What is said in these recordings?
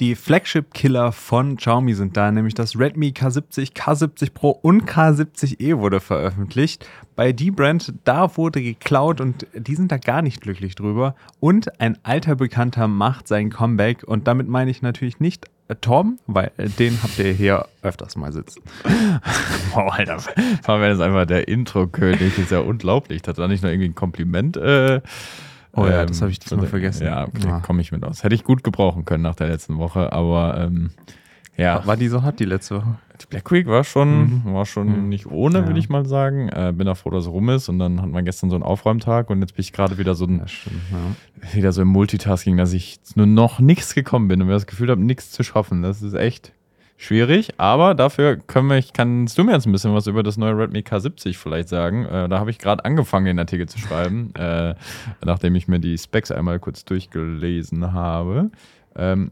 Die Flagship-Killer von Xiaomi sind da, nämlich das Redmi K70, K70 Pro und K70e wurde veröffentlicht. Bei D-Brand, da wurde geklaut und die sind da gar nicht glücklich drüber. Und ein alter Bekannter macht sein Comeback und damit meine ich natürlich nicht äh, Tom, weil äh, den habt ihr hier öfters mal sitzen. wow, Alter, Fabian ist einfach der Intro-König, ist ja unglaublich. Hat da nicht nur irgendwie ein Kompliment äh, Oh ja, ähm, das habe ich diesmal vergessen. Ja, okay, ja. komme ich mit aus. Hätte ich gut gebrauchen können nach der letzten Woche, aber ähm, ja. War die so hart die letzte Woche? Die Black Week war schon, mhm. war schon mhm. nicht ohne, ja. würde ich mal sagen. Äh, bin auch froh, dass es rum ist. Und dann hatten wir gestern so einen Aufräumtag und jetzt bin ich gerade wieder so ein, ja, stimmt, ja. wieder so im Multitasking, dass ich nur noch nichts gekommen bin und mir das Gefühl habe, nichts zu schaffen. Das ist echt schwierig, aber dafür können wir, kannst du mir jetzt ein bisschen was über das neue Redmi K70 vielleicht sagen. Äh, da habe ich gerade angefangen, den Artikel zu schreiben, äh, nachdem ich mir die Specs einmal kurz durchgelesen habe. Ähm,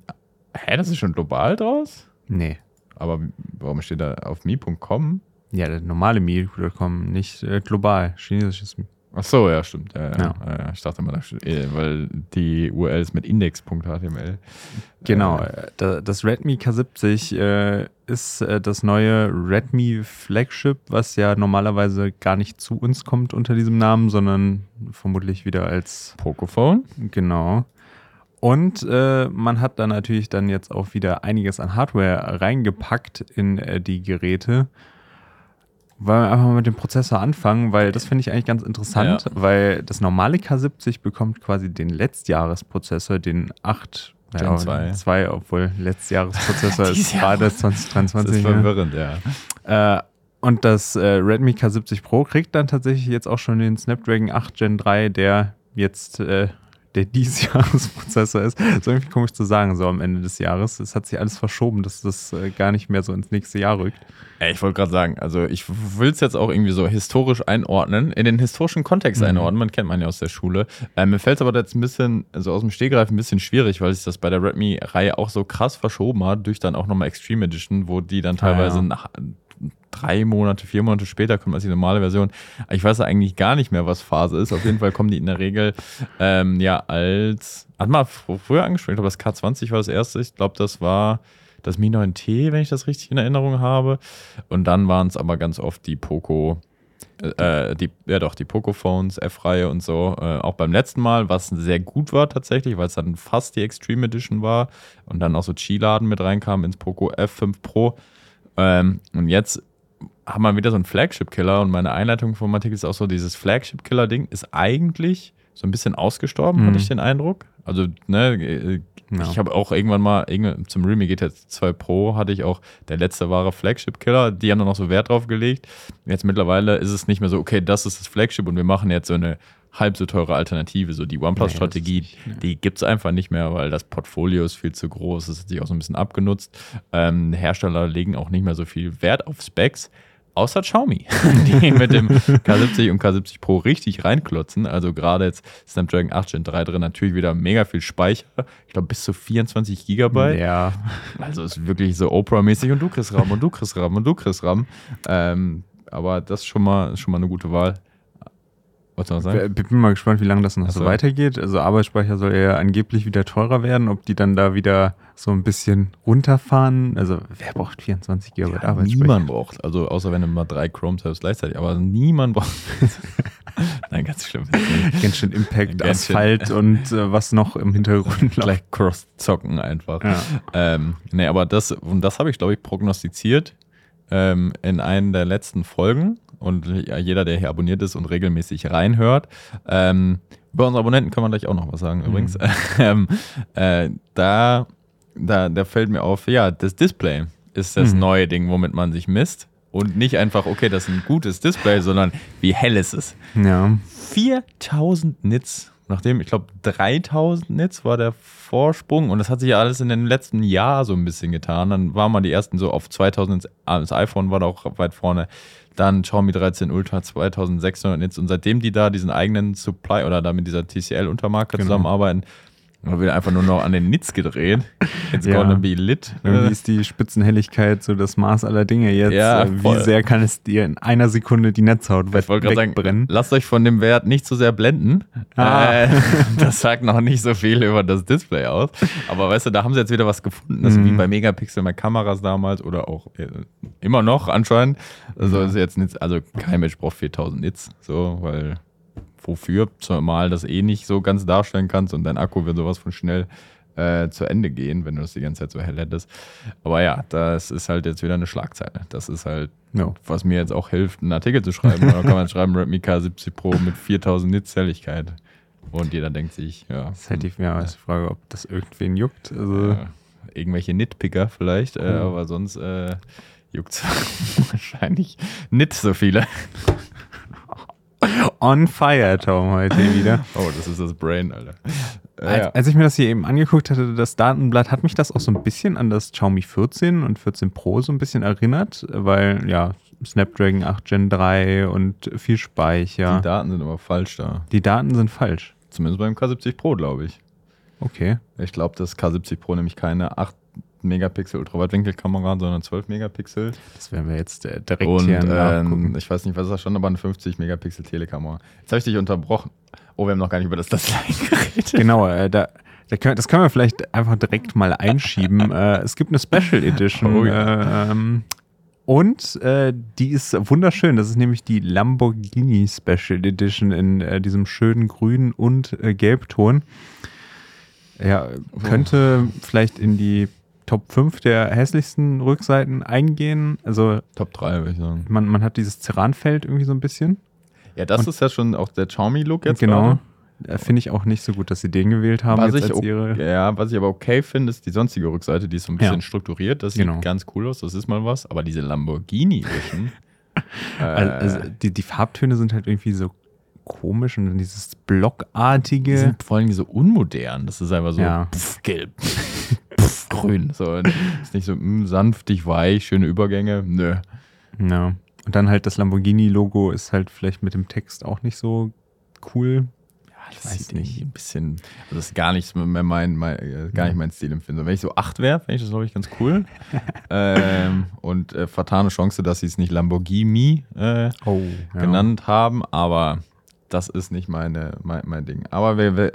hä, das ist schon global draus? Nee. Aber warum steht da auf mi.com? Ja, der normale mi.com, nicht äh, global, chinesisches Mi. Ach so, ja, stimmt. Ja, ja. ja. Ich dachte mal, äh, weil die URL ist mit index.html. Genau. Äh. Das Redmi K70 äh, ist äh, das neue Redmi Flagship, was ja normalerweise gar nicht zu uns kommt unter diesem Namen, sondern vermutlich wieder als Pocophone. Genau. Und äh, man hat da natürlich dann jetzt auch wieder einiges an Hardware reingepackt in äh, die Geräte. Wollen wir einfach mal mit dem Prozessor anfangen, weil das finde ich eigentlich ganz interessant, ja. weil das normale K70 bekommt quasi den Letztjahresprozessor, den 8 Gen 2. 2, obwohl Letztjahresprozessor ist gerade 2023. Das ist verwirrend, ja. Äh, und das äh, Redmi K70 Pro kriegt dann tatsächlich jetzt auch schon den Snapdragon 8 Gen 3, der jetzt äh, der Diesjahresprozessor ist. So irgendwie komisch zu sagen, so am Ende des Jahres. Es hat sich alles verschoben, dass das äh, gar nicht mehr so ins nächste Jahr rückt. Ich wollte gerade sagen, also ich will es jetzt auch irgendwie so historisch einordnen, in den historischen Kontext mhm. einordnen, man kennt man ja aus der Schule. Äh, mir fällt es aber jetzt ein bisschen, also aus dem Stehgreif ein bisschen schwierig, weil sich das bei der Redmi-Reihe auch so krass verschoben hat, durch dann auch nochmal Extreme Edition, wo die dann teilweise ah, ja. nach drei Monate, vier Monate später kommt als die normale Version. Ich weiß eigentlich gar nicht mehr, was Phase ist. Auf jeden Fall kommen die in der Regel ähm, ja als, hat mal früher angesprochen, ich glaube das K20 war das erste, ich glaube das war das Mi 9T, wenn ich das richtig in Erinnerung habe. Und dann waren es aber ganz oft die Poco, äh, die, ja doch, die Poco-Phones, F-Reihe und so. Äh, auch beim letzten Mal, was sehr gut war tatsächlich, weil es dann fast die Extreme Edition war und dann auch so Chi-Laden mit reinkam ins Poco F5 Pro. Ähm, und jetzt haben wir wieder so einen Flagship-Killer und meine Einleitung vom Artikel ist auch so, dieses Flagship-Killer-Ding ist eigentlich so ein bisschen ausgestorben, mhm. hatte ich den Eindruck. Also, ne, äh, ja. ich habe auch irgendwann mal zum Realme GT 2 Pro hatte ich auch der letzte wahre Flagship-Killer. Die haben dann noch so Wert drauf gelegt. Jetzt mittlerweile ist es nicht mehr so, okay, das ist das Flagship und wir machen jetzt so eine halb so teure Alternative. So die OnePlus-Strategie, ja, die gibt es einfach nicht mehr, weil das Portfolio ist viel zu groß. Das hat sich auch so ein bisschen abgenutzt. Ähm, Hersteller legen auch nicht mehr so viel Wert auf Specs außer Xiaomi, die mit dem K70 und K70 Pro richtig reinklotzen. Also gerade jetzt Snapdragon 8 Gen 3 drin, natürlich wieder mega viel Speicher. Ich glaube bis zu 24 Gigabyte. Ja. Also ist wirklich so Oprah-mäßig und du kriegst RAM und du kriegst RAM und du kriegst RAM. Ähm, aber das ist schon mal, schon mal eine gute Wahl. Was soll sagen? Ich bin mal gespannt, wie lange das noch also. so weitergeht. Also Arbeitsspeicher soll ja angeblich wieder teurer werden, ob die dann da wieder so ein bisschen runterfahren. Also wer braucht 24 GB ja, Arbeitsspeicher? Niemand braucht, also außer wenn du mal drei Chrome-Tabs gleichzeitig, aber niemand braucht. Nein, ganz schlimm. Ganz schön Impact, ganz Asphalt schön. und äh, was noch im Hintergrund Gleich Cross-Zocken einfach. Ja. Ähm, nee, aber das, und das habe ich, glaube ich, prognostiziert ähm, in einer der letzten Folgen und jeder, der hier abonniert ist und regelmäßig reinhört. Ähm, über unsere Abonnenten können wir gleich auch noch was sagen, mhm. übrigens. ähm, äh, da, da, da fällt mir auf, ja, das Display ist das mhm. neue Ding, womit man sich misst. Und nicht einfach, okay, das ist ein gutes Display, sondern wie hell ist es? Ja. 4000 Nits nachdem, ich glaube, 3000 Nits war der Vorsprung und das hat sich ja alles in den letzten Jahr so ein bisschen getan. Dann waren mal die ersten so auf 2000, das iPhone war da auch weit vorne. Dann Xiaomi 13 Ultra 2600 Nits und seitdem die da diesen eigenen Supply oder da mit dieser TCL-Untermarke genau. zusammenarbeiten, Man will einfach nur noch an den Nitz gedreht. It's Ja. gonna be lit. Irgendwie ist die Spitzenhelligkeit so das Maß aller Dinge jetzt. Ja, Äh, Wie sehr kann es dir in einer Sekunde die Netzhaut Ich wollte gerade sagen, wegbrennen? lasst euch von dem Wert nicht zu sehr blenden. Ah. Äh, das sagt noch nicht so viel über das Display aus. Aber weißt du, da haben sie jetzt wieder was gefunden. Das ist Mhm. wie bei Megapixel bei Kameras damals oder auch äh, immer noch anscheinend. Also ist jetzt nicht, also kein Mensch braucht 4000 Nits, so, weil wofür? Zumal das eh nicht so ganz darstellen kannst und dein Akku wird sowas von schnell äh, zu Ende gehen, wenn du das die ganze Zeit so hell hättest. Aber ja, das ist halt jetzt wieder eine Schlagzeile. Das ist halt No. was mir jetzt auch hilft, einen Artikel zu schreiben. Dann kann man schreiben, Redmi K70 Pro mit 4000 Nits Helligkeit. Und jeder denkt sich, ja, Das ist halt die, ja, ist Frage, ob das irgendwen juckt. Also, äh, irgendwelche Nitpicker vielleicht, äh, aber sonst äh, juckt es wahrscheinlich nicht so viele. On fire, Tom, heute wieder. Oh, das ist das Brain, Alter. Äh, Als, als ich mir das hier eben angeguckt hatte, das Datenblatt, hat mich das auch so ein bisschen an das Xiaomi 14 und 14 Pro so ein bisschen erinnert, weil ja, Snapdragon 8 Gen 3 und viel Speicher. Die Daten sind aber falsch da. Die Daten sind falsch. Zumindest beim K70 Pro, glaube ich. Okay. Ich glaube, das K70 Pro nämlich keine 8 Megapixel Ultraweitwinkelkamera, sondern 12 Megapixel. Das werden wir jetzt äh, direkt Und hier ähm, ich weiß nicht, was ist das schon, aber eine 50 Megapixel Telekamera. Jetzt habe ich dich unterbrochen. Oh, wir haben noch gar nicht über das Display geredet. Genau, äh, da, da können, das können wir vielleicht einfach direkt mal einschieben. äh, es gibt eine Special Edition. Oh ja. äh, ähm, und äh, die ist wunderschön. Das ist nämlich die Lamborghini Special Edition in äh, diesem schönen grün und äh, gelbton. Ja, könnte vielleicht in die Top 5 der hässlichsten Rückseiten eingehen. Also Top 3, würde ich sagen. man, man hat dieses Ceranfeld irgendwie so ein bisschen. Ja, das ist ja schon auch der Xiaomi-Look jetzt genau. Äh, Finde ich auch nicht so gut, dass sie den gewählt haben. Was ich, ihre ja, was ich aber okay finde, ist die sonstige Rückseite, die ist so ein bisschen Ja. strukturiert. Das sieht Genau. ganz cool aus, das ist mal was. Aber diese Lamborghini Edition. äh, Also die, die Farbtöne sind halt irgendwie so komisch und dann dieses blockartige. die sind vor allem so unmodern. Das ist einfach so Ja. pff, gelb, pff, grün. So, ist nicht so mh, sanftig, weich, schöne Übergänge. Nö. ja. Und dann halt das Lamborghini-Logo ist halt vielleicht mit dem Text auch nicht so cool. Das weiß sieht nicht. ein bisschen, also das ist gar nicht mehr mein, mein, äh, gar nicht mein Stil empfinde. Wenn ich so 8 wäre, fände ich das, glaube ich, ganz cool. ähm, und äh, vertane Chance, dass sie es nicht Lamborghini äh, Oh, genannt haben, aber das ist nicht meine, mein, mein Ding. Aber wir, wir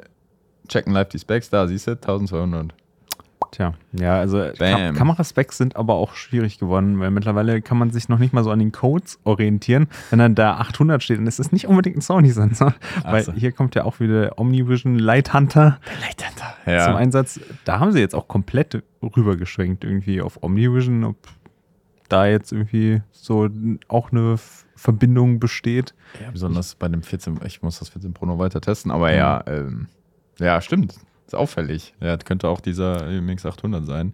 checken live die Specs, da siehst du, 1200. Tja, ja, also Bam. Kameraspecs sind aber auch schwierig geworden, weil mittlerweile kann man sich noch nicht mal so an den Codes orientieren. Wenn dann da 800 steht, dann ist es nicht unbedingt ein Sony-Sensor, weil so. hier kommt ja auch wieder Omnivision Light Hunter zum Ja. Einsatz. Da haben sie jetzt auch komplett rübergeschwenkt irgendwie auf Omnivision, ob da jetzt irgendwie so auch eine Verbindung besteht. ja, besonders bei dem 14, ich muss das 14 Pro noch weiter testen, aber ja, ähm, ja, stimmt. Ist auffällig. Ja, das könnte auch dieser MX 800 sein.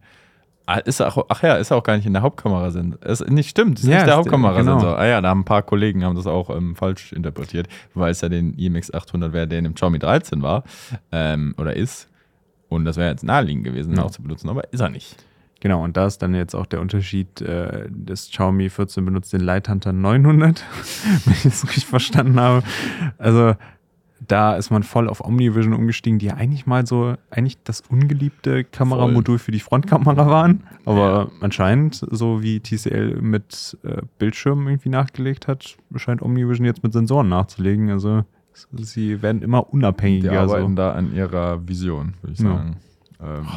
Ah, Ist auch, ach ja, ist er auch gar nicht in der Hauptkamera. Ist nicht stimmt, ist Ja, nicht der Hauptkamerasensor. genau. Ah ja, da haben ein paar Kollegen haben das auch ähm, falsch interpretiert, weil es ja den IMX 800 wäre, der in dem Xiaomi 13 war ähm, oder ist. Und das wäre jetzt naheliegend gewesen, Ja. auch zu benutzen, aber ist er nicht. Genau, und da ist dann jetzt auch der Unterschied, äh, das Xiaomi 14 benutzt den Light Hunter 900, wenn ich es richtig verstanden habe. Also da ist man voll auf Omnivision umgestiegen, die ja eigentlich mal so, eigentlich das ungeliebte Kameramodul für die Frontkamera waren. Aber anscheinend, so wie TCL mit äh, Bildschirmen irgendwie nachgelegt hat, scheint Omnivision jetzt mit Sensoren nachzulegen. Also sie werden immer Die unabhängiger. arbeiten So. da an ihrer Vision, würde ich Ja. sagen. Ähm,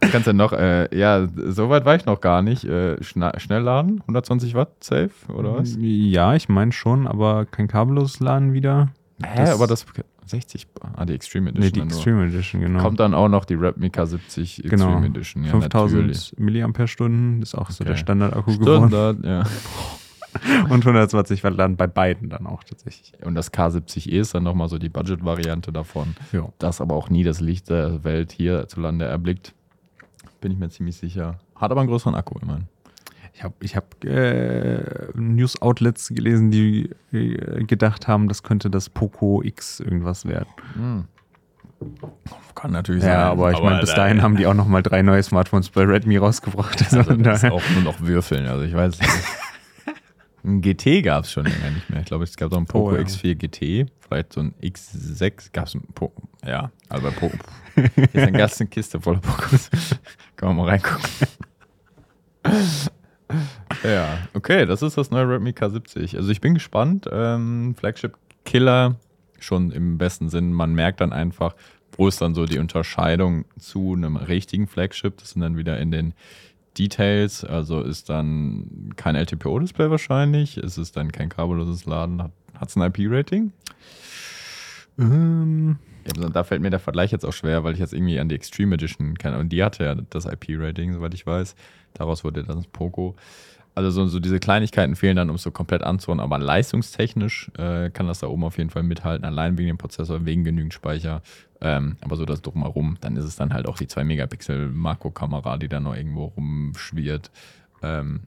was kannst du noch? Äh, ja, so weit war ich noch gar nicht. Äh, Schnellladen, 120 Watt, safe, oder was? Ja, ich meine schon, aber kein kabelloses Laden wieder. Hä, aber das 60, ah, die Extreme Edition. Nee, die dann nur. Extreme Edition, genau. Kommt dann auch noch die K70 Extreme Genau. Edition. Ja, 5000 natürlich. Milliampere-Stunden ist auch so Okay. der Standard-Akku geworden. Standard, ja. Und 120 Watt Laden bei beiden dann auch tatsächlich. Und das K70e ist dann nochmal so die Budget-Variante davon. Ja. Das aber auch nie das Licht der Welt hierzulande erblickt. Bin ich mir ziemlich sicher. Hat aber einen größeren Akku immerhin. Ich habe ich hab, äh, News-Outlets gelesen, die äh, gedacht haben, das könnte das Poco X irgendwas werden. Kann natürlich Ja, aber ich meine, bis dahin haben die auch noch mal drei neue Smartphones bei Redmi rausgebracht. Also also das ist auch nur noch Würfeln. Also ich weiß nicht. Ein GT gab es schon länger nicht mehr. Ich glaube, es gab doch ein Poco Oh, ja. X4 GT, vielleicht so ein X6. Gab es ein Poco. Ja, also bei Poco. Ist eine ganze Kiste voller Pocos. Kann man mal reingucken. ja, okay, das ist das neue Redmi K70. Also ich bin gespannt. Ähm, Flagship Killer, schon im besten Sinn. Man merkt dann einfach, wo ist dann so die Unterscheidung zu einem richtigen Flagship. Das sind dann wieder in den Details. Also ist dann kein LTPO-Display wahrscheinlich. Es ist dann kein kabelloses Laden. Hat es ein IP-Rating? Ähm, Da fällt mir der Vergleich jetzt auch schwer, weil ich jetzt irgendwie an die Extreme Edition kenne. Und die hatte ja das IP-Rating, soweit ich weiß. Daraus wurde dann das Poco. Also so, so diese Kleinigkeiten fehlen dann, um es so komplett anzuhören. Aber leistungstechnisch äh, kann das da oben auf jeden Fall mithalten. Allein wegen dem Prozessor, wegen genügend Speicher. Ähm, aber so das drumherum, dann ist es dann halt auch die 2-Megapixel-Makrokamera, die da noch irgendwo rumschwirrt. Ähm,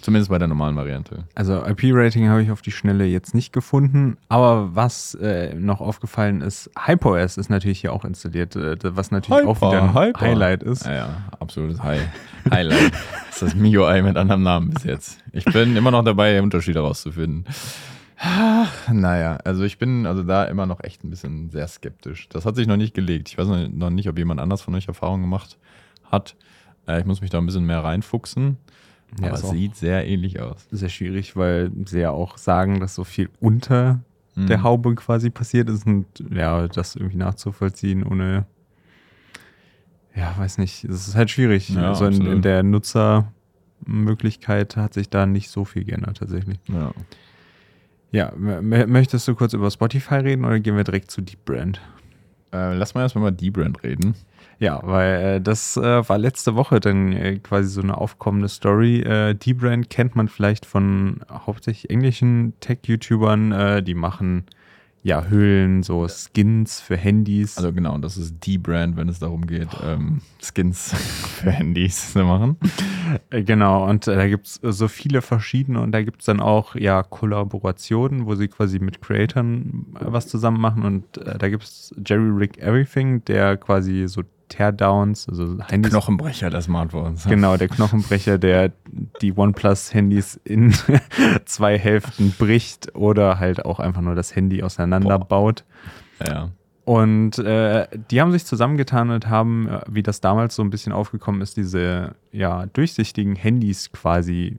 zumindest bei der normalen Variante. Also IP-Rating habe ich auf die Schnelle jetzt nicht gefunden, aber was äh, noch aufgefallen ist, HyperOS ist natürlich hier auch installiert, äh, was natürlich auch wieder ein Hyper. Highlight ist. Ja, ja, absolutes High Highlight. das ist das MIUI mit anderem Namen bis jetzt. Ich bin immer noch dabei, Unterschiede rauszufinden. Ah, Naja, also ich bin also da immer noch echt ein bisschen sehr skeptisch. Das hat sich noch nicht gelegt. Ich weiß noch- nicht, ob jemand anders von euch Erfahrung gemacht hat. Äh, Ich muss mich da ein bisschen mehr reinfuchsen. Ja, aber es sieht sehr ähnlich aus. sehr schwierig, weil sie ja auch sagen, dass so viel unter Mhm. der Haube quasi passiert ist und ja, das irgendwie nachzuvollziehen ohne, ja, weiß nicht, es ist halt schwierig. Ja, also in, in der Nutzermöglichkeit hat sich da nicht so viel geändert tatsächlich. Ja. Ja, möchtest du kurz über Spotify reden oder gehen wir direkt zu Deep Brand? Äh, lass mal erstmal über die Brand reden. Ja, weil äh, das äh, war letzte Woche dann äh, quasi so eine aufkommende Story. Äh, die Brand kennt man vielleicht von hauptsächlich englischen Tech-YouTubern, äh, die machen ja Hüllen, so Skins für Handys. Also genau, das ist die Brand, wenn es darum geht, ähm, Skins für Handys zu machen. Äh, Genau, und äh, da gibt es so viele verschiedene und da gibt es dann auch ja Kollaborationen, wo sie quasi mit Creatoren was zusammen machen und da gibt es Jerry Rick Everything, der quasi so Teardowns, also Handys. Knochenbrecher der Smartphones. Genau, der Knochenbrecher, der die OnePlus-Handys in zwei Hälften bricht oder halt auch einfach nur das Handy auseinanderbaut. Ja. Und äh, die haben sich zusammengetan und haben, äh, wie das damals so ein bisschen aufgekommen ist, diese ja, durchsichtigen Handys quasi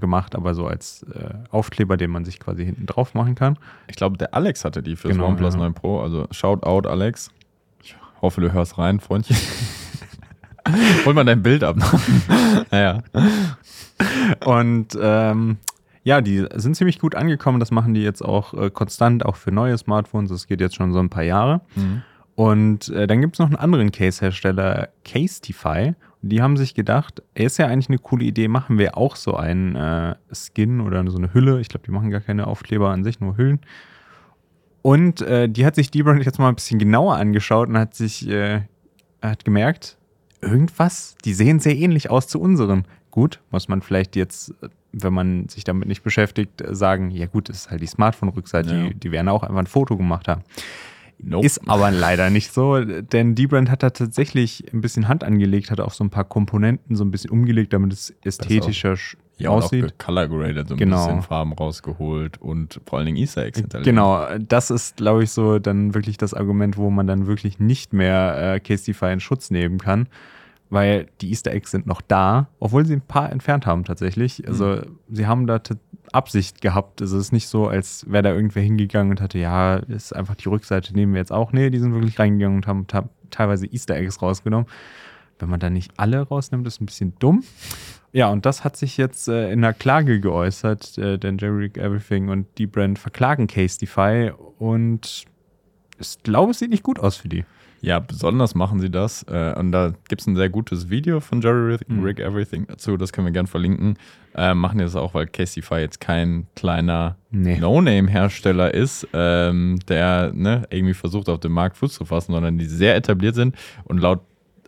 gemacht, aber so als äh, Aufkleber, den man sich quasi hinten drauf machen kann. Ich glaube, der Alex hatte die für Genau, OnePlus ja. 9 Pro. Also shout out, Alex. Hoffe, du hörst rein, Freundchen. Hol mal dein Bild ab. naja. Und ähm, ja, die sind ziemlich gut angekommen. Das machen die jetzt auch äh, konstant, auch für neue Smartphones. Das geht jetzt schon so ein paar Jahre. Und äh, dann gibt es noch einen anderen Case-Hersteller, Casetify. Die haben sich gedacht, ist ja eigentlich eine coole Idee, machen wir auch so einen äh, Skin oder so eine Hülle. Ich glaube, die machen gar keine Aufkleber an sich, nur Hüllen. Und äh, die hat sich die Brand jetzt mal ein bisschen genauer angeschaut und hat sich äh, hat gemerkt, irgendwas, die sehen sehr ähnlich aus zu unseren. Gut, muss man vielleicht jetzt, wenn man sich damit nicht beschäftigt, sagen, ja gut, das ist halt die Smartphone-Rückseite, Ja. die, die werden auch einfach ein Foto gemacht haben. Nope. Ist aber leider nicht so, denn die Brand hat da tatsächlich ein bisschen Hand angelegt, hat auch so ein paar Komponenten so ein bisschen umgelegt, damit es ästhetischer sch- ja, und auch aussieht. color graded, so ein Genau. bisschen Farben rausgeholt und vor allen Dingen Easter Eggs hinterlegt. Genau, das ist, glaube ich, so dann wirklich das Argument, wo man dann wirklich nicht mehr äh, Casetify in Schutz nehmen kann, weil die Easter Eggs sind noch da, obwohl sie ein paar entfernt haben tatsächlich. Also sie haben da Absicht gehabt. Also es ist nicht so, als wäre da irgendwer hingegangen und hatte, ja, ist einfach die Rückseite nehmen wir jetzt auch. Nee, die sind wirklich reingegangen und haben teilweise Easter Eggs rausgenommen. Wenn man da nicht alle rausnimmt, ist ein bisschen dumm. Ja, und das hat sich jetzt äh, in einer Klage geäußert, äh, denn Jerry Rick Everything und die Brand verklagen Casetify und ich glaube, es sieht nicht gut aus für die. Ja, besonders machen sie das. Äh, und da gibt es ein sehr gutes Video von Jerry Rick, Mhm. Everything dazu. Das können wir gerne verlinken. Äh, machen die das auch, weil Castify jetzt kein kleiner Nee. No-Name-Hersteller ist, ähm, der ne, irgendwie versucht, auf dem Markt Fuß zu fassen, sondern die sehr etabliert sind und laut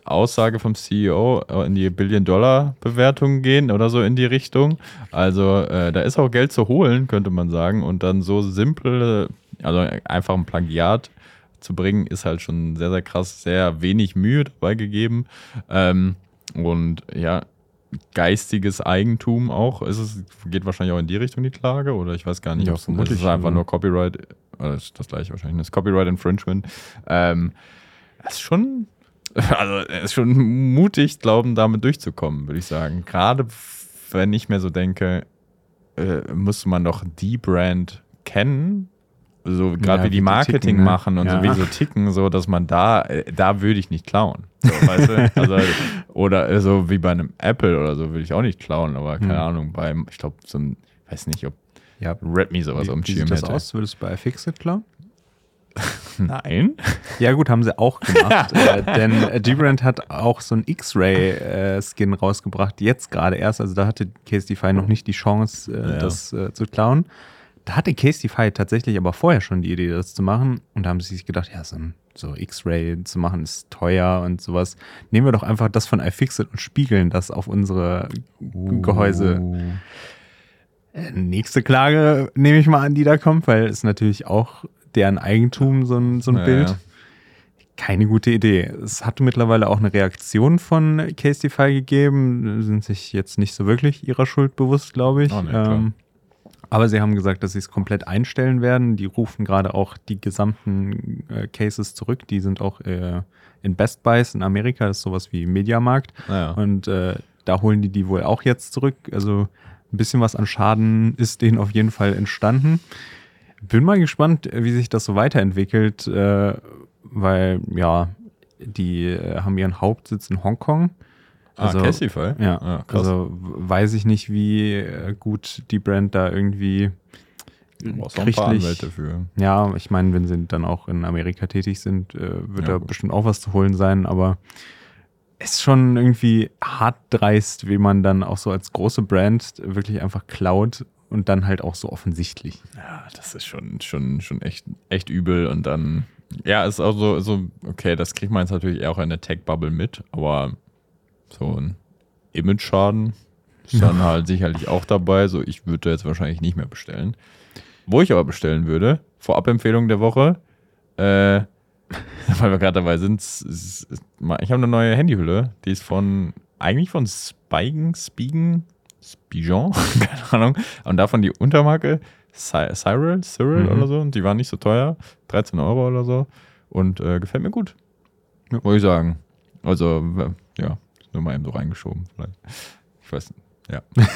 Aussage vom CEO äh, in die Billion-Dollar-Bewertung gehen oder so in die Richtung. Also äh, da ist auch Geld zu holen, könnte man sagen. Und dann so simpel, also einfach ein Plagiat zu bringen, ist halt schon sehr, sehr krass, sehr wenig Mühe dabei gegeben. Ähm, und ja, geistiges Eigentum auch. Ist es geht wahrscheinlich auch in die Richtung die Klage oder ich weiß gar nicht. Ja, es ist einfach nur Copyright. Oder das ist das gleiche wahrscheinlich. Das Copyright Infringement. Ähm, das ist schon, also es ist schon mutig, glauben, damit durchzukommen, würde ich sagen. Gerade wenn ich mir so denke, äh, müsste man doch die Brand kennen. So gerade Ja, wie die wie Marketing ticken, ne? machen und so Ja. wie die so ticken, so dass man da, äh, da würde ich nicht klauen. So, weißt du? also, oder äh, so wie bei einem Apple oder so würde ich auch nicht klauen, aber keine Hm. Ahnung, beim, ich glaube, so ein, weiß nicht, ob Ja, Redmi sowas wie, am wie sieht das hätte. aus? Würdest du bei Fixit klauen? Nein. Ja, gut, haben sie auch gemacht. äh, denn äh, G-Brand hat auch so einen X-Ray-Skin rausgebracht, jetzt gerade erst. Also da hatte Case noch nicht die Chance, äh, Ja. das äh, zu klauen. Da hatte Case tatsächlich aber vorher schon die Idee, das zu machen. Und da haben sie sich gedacht, ja, so, ein- so X-Ray zu machen ist teuer und sowas. Nehmen wir doch einfach das von iFixit und spiegeln das auf unsere Gehäuse. Äh, Nächste Klage nehme ich mal an, die da kommt, weil es natürlich auch deren Eigentum, so ein, so ein Ja, Bild. ja. Keine gute Idee. Es hatte mittlerweile auch eine Reaktion von Casetify gegeben, sind sich jetzt nicht so wirklich ihrer Schuld bewusst, glaube ich. Oh, nee, ähm, aber sie haben gesagt, dass sie es komplett einstellen werden. Die rufen gerade auch die gesamten äh, Cases zurück. Die sind auch äh, in Best Buys in Amerika, das ist sowas wie Mediamarkt. Naja. Und äh, da holen die die wohl auch jetzt zurück. Also ein bisschen was an Schaden ist denen auf jeden Fall entstanden. Bin mal gespannt, äh, wie sich das so weiterentwickelt, äh, weil ja, die äh, haben ihren Hauptsitz in Hongkong. Also, ah, Casify? Ja, krass. also weiß ich nicht, wie äh, gut die Brand da irgendwie Anwälte für. ja, ich meine, wenn sie dann auch in Amerika tätig sind, äh, wird Ja, da gut. bestimmt auch was zu holen sein, aber es ist schon irgendwie hart dreist, wie man dann auch so als große Brand wirklich einfach klaut und dann halt auch so offensichtlich. Ja, das ist schon, schon, schon echt, echt übel. Und dann, ja, ist auch so, so, okay, das kriegt man jetzt natürlich eher auch in der Tech-Bubble mit, aber so ein Image-Schaden ist dann halt sicherlich auch dabei. So, ich würde jetzt wahrscheinlich nicht mehr bestellen. Wo ich aber bestellen würde, Vorab-Empfehlung der Woche, äh, weil wir gerade dabei sind, s- s- ich habe eine neue Handyhülle, die ist von, eigentlich von Spigen, Spigen, Spigeon, keine Ahnung, und davon die Untermarke Cy- Cyril, Cyril Mhm. oder so, und die waren nicht so teuer, 13 Euro oder so, und äh, gefällt mir gut, muss ich sagen. Also, ja, nur mal eben so reingeschoben, vielleicht. Ich weiß nicht. Ja.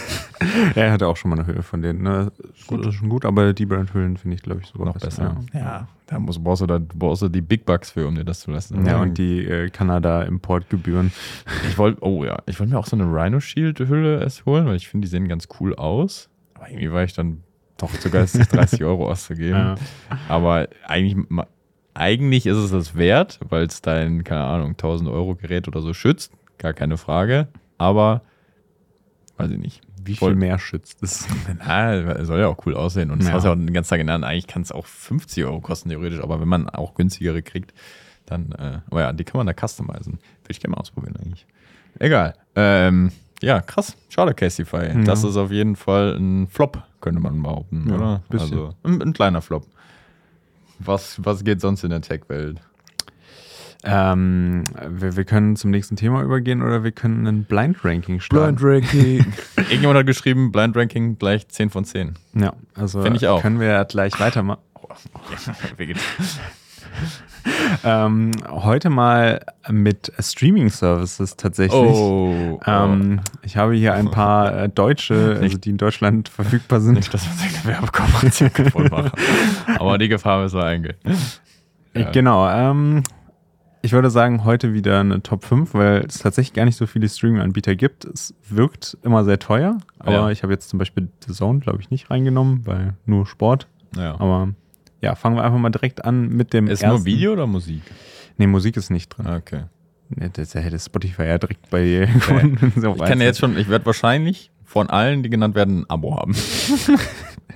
Er hatte auch schon mal eine Höhe von denen. Ne? Gut, das ist schon gut, aber die Brandhüllen finde ich, glaube ich, sogar noch besser. Ja, da musst, brauchst, du da, brauchst du die Big Bucks für, um dir das zu lassen. Ja, und die äh, Kanada-Importgebühren. Ich wollte, oh ja, ich wollte mir auch so eine Rhino Shield Hülle erst holen, weil ich finde, die sehen ganz cool aus. Aber irgendwie war ich dann doch zu geistig, 30 Euro auszugeben. Ja. Aber eigentlich, eigentlich ist es das wert, weil es dein, keine Ahnung, 1000 Euro Gerät oder so schützt. Gar keine Frage. Aber, weiß ich nicht. Wie Voll- viel mehr schützt es? Na, soll ja auch cool aussehen. Und das Ja. hast du ja auch den ganzen Tag genannt. Eigentlich kann es auch 50 Euro kosten, theoretisch. Aber wenn man auch günstigere kriegt, dann, äh, oh ja, die kann man da customizen. Würde ich gerne mal ausprobieren eigentlich. Egal. Ähm, ja, krass. Schade, Castify. Ja. Das ist auf jeden Fall ein Flop, könnte man behaupten, Ja, oder? bisschen. Also ein, ein kleiner Flop. Was, was geht sonst in der Tech-Welt? Ähm, wir, wir können zum nächsten Thema übergehen oder wir können ein Blind-Ranking starten. Ranking. Irgendjemand hat geschrieben, Blind Ranking gleich 10 von 10. Ja, also Find ich auch. können wir ja gleich weitermachen. Veget- Ähm, heute mal mit Streaming-Services tatsächlich. Oh, Ähm, ich habe hier ein paar äh, deutsche, also die in Deutschland verfügbar sind. Nicht, dass wir eine Gewerbekooperation kaputt machen. Aber die Gefahr müssen wir eingehen. Ja. Genau. Ähm, ich würde sagen, heute wieder eine Top 5, weil es tatsächlich gar nicht so viele Streaming-Anbieter gibt. Es wirkt immer sehr teuer, aber Ja. ich habe jetzt zum Beispiel The Zone, glaube ich, nicht reingenommen, weil nur Sport. Ja. Aber ja, fangen wir einfach mal direkt an mit dem Ist ersten. nur Video oder Musik? Nee, Musik ist nicht drin. Okay. Nee, Das hätte Spotify ja direkt bei dir gefunden. So Ich kann ja jetzt schon, ich werde wahrscheinlich von allen, die genannt werden, ein Abo haben.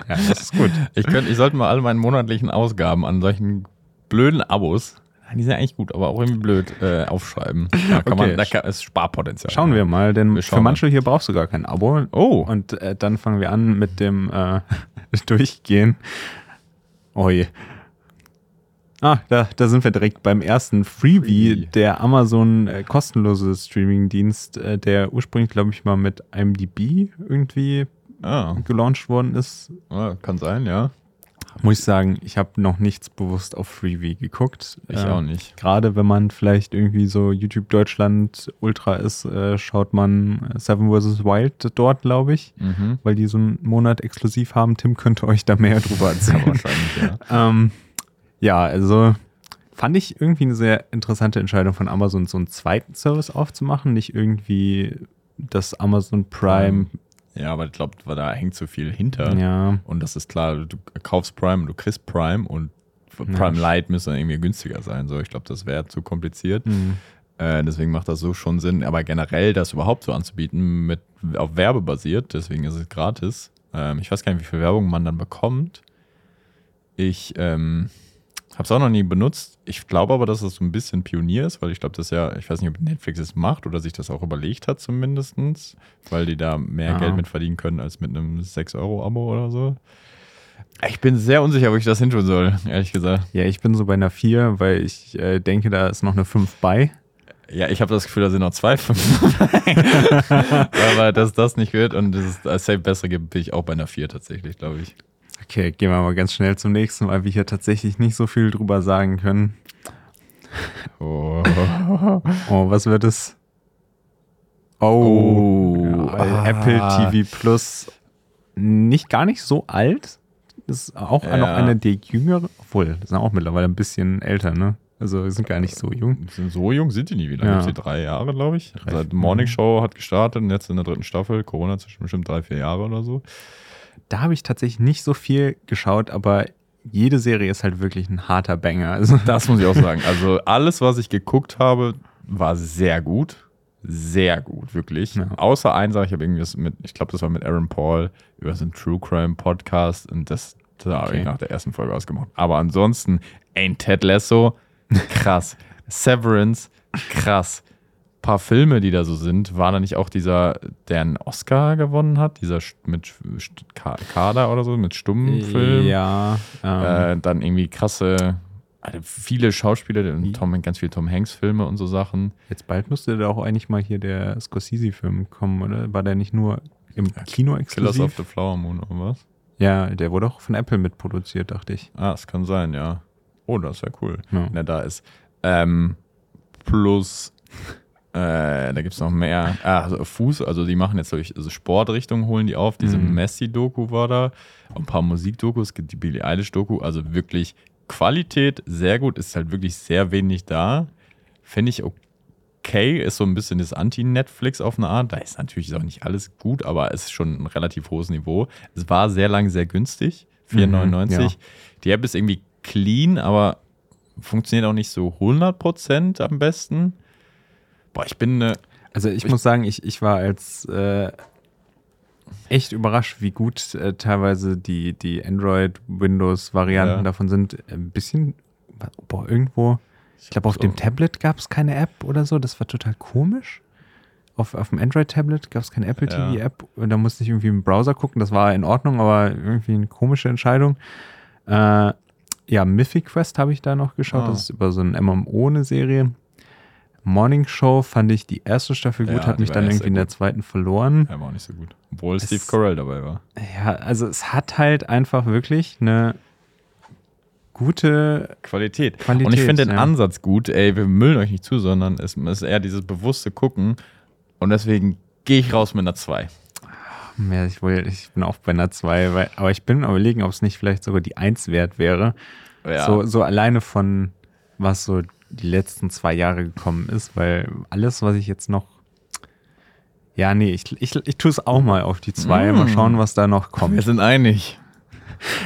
Ja, das ist gut. Ich, könnte, ich sollte mal alle meine monatlichen Ausgaben an solchen blöden Abos, die sind eigentlich gut, aber auch irgendwie blöd, äh, aufschreiben. Da kann Okay. man, da kann, ist Sparpotenzial. Schauen wir mal, denn Wir für manche hier brauchst du gar kein Abo. Oh. Und äh, dann fangen wir an mit dem äh, Durchgehen. Oh je. Ah, da, da sind wir direkt beim ersten Freebie, Freebie. der Amazon äh, kostenlose Streaming-Dienst, äh, der ursprünglich, glaube ich, mal mit IMDb irgendwie Ah, gelauncht worden ist. ah, kann sein, ja. Muss ich sagen, ich habe noch nichts bewusst auf Freebie geguckt. Ich Äh, auch nicht. Gerade wenn man vielleicht irgendwie so YouTube Deutschland Ultra ist, äh, schaut man äh, Seven vs. Wild dort, glaube ich, Mhm. weil die so einen Monat exklusiv haben. Tim könnte euch da mehr drüber Ja, erzählen. wahrscheinlich, ja. ähm, ja, also fand ich irgendwie eine sehr interessante Entscheidung von Amazon, so einen zweiten Service aufzumachen, nicht irgendwie das Amazon Prime. Ja, aber ich glaube, da hängt so viel hinter. Ja, Und das ist klar, du kaufst Prime, du kriegst Prime und Prime Lite müsste dann irgendwie günstiger sein. So, ich glaube, das wäre zu kompliziert. hm. Äh, deswegen macht das so schon Sinn. Aber generell das überhaupt so anzubieten, mit auf Werbe basiert, deswegen ist es gratis. Ähm, ich weiß gar nicht, wie viel Werbung man dann bekommt. Ich ähm, habe es auch noch nie benutzt. Ich glaube aber, dass es so ein bisschen Pionier ist, weil ich glaube, das ja, ich weiß nicht, ob Netflix es macht oder sich das auch überlegt hat zumindest, weil die da mehr Ja. Geld mit verdienen können als mit einem 6-Euro-Abo oder so. Ich bin sehr unsicher, wo ich das hin tun soll, ehrlich gesagt. ja, ich bin so bei einer 4, weil ich äh, denke, da ist noch eine 5 bei. Ja, ich habe das Gefühl, da sind noch zwei Fünf. Aber dass das nicht wird und dass es als Safe bessere gibt, bin ich auch bei einer 4 tatsächlich, glaube ich. Okay, gehen wir mal ganz schnell zum nächsten, weil wir hier tatsächlich nicht so viel drüber sagen können. Oh. Oh, was wird es? Oh, Oh. ja, Ah. Apple TV Plus. Nicht gar nicht so alt. Ist auch Ja. noch eine der jüngere. Obwohl, sind auch mittlerweile ein bisschen älter, ne? Also sind gar nicht so jung. Sind so jung sind die nie. Wie lange Ja. gibt die? Drei Jahre, glaube ich. Seit mhm. Morning Show hat gestartet und jetzt in der dritten Staffel. Corona zwischen bestimmt drei, vier Jahre oder so. Da habe ich tatsächlich nicht so viel geschaut, aber jede Serie ist halt wirklich ein harter Banger. Also, Das muss ich auch sagen. Also alles, was ich geguckt habe, war sehr gut. Sehr gut, wirklich. Ja. Außer eins, ich habe irgendwie mit, ich glaube, das war mit Aaron Paul über so einen True Crime Podcast und das, das habe Okay. ich nach der ersten Folge ausgemacht. Aber ansonsten, Ain't Ted Lasso, krass. Severance, krass. Paar Filme, die da so sind, war da nicht auch dieser, der einen Oscar gewonnen hat, dieser mit Kader oder so, mit Stummfilm? Ja. Ähm, Äh, dann irgendwie krasse, also viele Schauspieler, Tom, ganz viele Tom Hanks-Filme und so Sachen. jetzt bald müsste da auch eigentlich mal hier der Scorsese-Film kommen, oder? War der nicht nur im Kino Killers of exklusiv? the Flower Moon oder was? Ja, der wurde auch von Apple mitproduziert, dachte ich. Ah, es kann sein, ja. Oh, das wäre cool, Ja. wenn er da ist. Ähm, plus, äh, da gibt es noch mehr. Ah, also Fuß, also die machen jetzt durch also Sportrichtung, holen die auf. Diese Mhm. Messi-Doku war da. Ein paar Musikdokus, die Billie Eilish-Doku. Also wirklich Qualität sehr gut, ist halt wirklich sehr wenig da. Finde ich okay, ist so ein bisschen das Anti-Netflix auf eine Art. Da ist natürlich auch nicht alles gut, aber es ist schon ein relativ hohes Niveau. Es war sehr lang sehr günstig, 4,99. Mhm, ja. Die App ist irgendwie clean, aber funktioniert auch nicht so 100% am besten. Boah, ich bin äh, Also ich, Ich- muss sagen, ich, ich war als äh, echt überrascht, wie gut äh, teilweise die, die Android-Windows-Varianten Ja. davon sind. Ein bisschen, boah, irgendwo, ich glaube, auf dem Tablet gab es keine App oder so. Das war total komisch. Auf, auf dem Android-Tablet gab es keine Apple Ja. TV-App und da musste ich irgendwie im Browser gucken. Das war in Ordnung, aber irgendwie eine komische Entscheidung. Äh, ja, Mythic Quest habe ich da noch geschaut. Ah. Das ist über so ein MMO eine Serie. Morning Show fand ich die erste Staffel gut, Ja, hat mich dann irgendwie in der zweiten verloren. ja, war auch nicht so gut. Obwohl Es- Steve Carell dabei war. Ja, also es hat halt einfach wirklich eine gute Qualität. Qualität. Und ich finde den ja. Ansatz gut, ey, wir müllen euch nicht zu, sondern es ist eher dieses bewusste Gucken. Und deswegen gehe ich raus mit einer 2. Ja, ich, will, ich bin auch bei einer 2, weil, aber ich bin überlegen, ob es nicht vielleicht sogar die 1 wert wäre. Ja. So, so alleine von was so die letzten zwei Jahre gekommen ist, weil alles, was ich jetzt noch. Ja, nee, ich, ich, ich tue es auch mal auf die 2. Mal Mm. schauen, was da noch wir kommt. sind einig.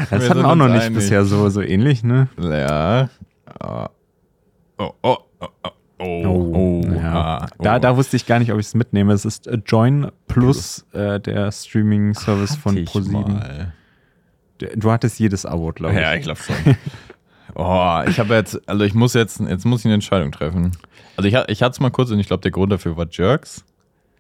Das wir hatten wir auch noch nicht einig. bisher so, so ähnlich, ne? Ja. Ah. Oh, oh, oh, oh. Oh, oh, ja. ah, oh. Da, da wusste ich gar nicht, ob ich es mitnehme. Es ist äh, Join Plus, äh, der Streaming-Service von ProSieben. mal. Du hattest jedes Abo, glaube ich. Ja, ich glaube schon. oh, ich habe jetzt, also ich muss jetzt, jetzt muss ich eine Entscheidung treffen. Also ich, ich hatte es mal kurz und ich glaube, der Grund dafür war Jerks.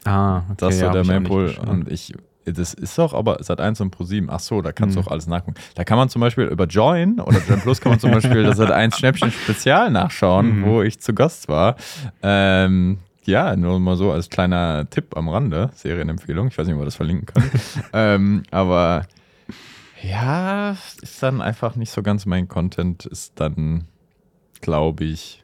Ah, okay, Das ist ja, der geschaut. Und ich Das ist doch aber Sat 1 und Pro 7. Ach so, da kannst du auch alles nachgucken. Da kann man zum Beispiel über Join oder Join Plus kann man zum Beispiel das Sat 1 Schnäppchen Spezial nachschauen, wo ich zu Gast war. Ähm, ja, nur mal so als kleiner Tipp am Rande, Serienempfehlung. Ich weiß nicht, ob wir das verlinken können. ähm, aber ja, ist dann einfach nicht so ganz mein Content. Ist dann, glaube ich,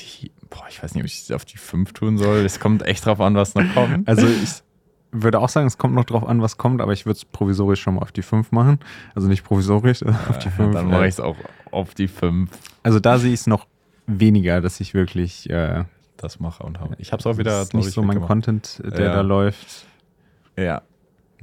die, boah, ich weiß nicht, ob ich es auf die 5 tun soll. Es kommt echt drauf an, was noch kommt. Also ich würde auch sagen, es kommt noch drauf an, was kommt, aber ich würde es provisorisch schon mal auf die 5 machen. Also nicht provisorisch, auf die 5. Dann mache ich es auch auf die 5. Also da sehe ich es noch weniger, dass ich wirklich äh, Das mache und habe. Ich habe es auch wieder. ist nicht so mein weggemacht. Content, der Ja. da läuft. Ja.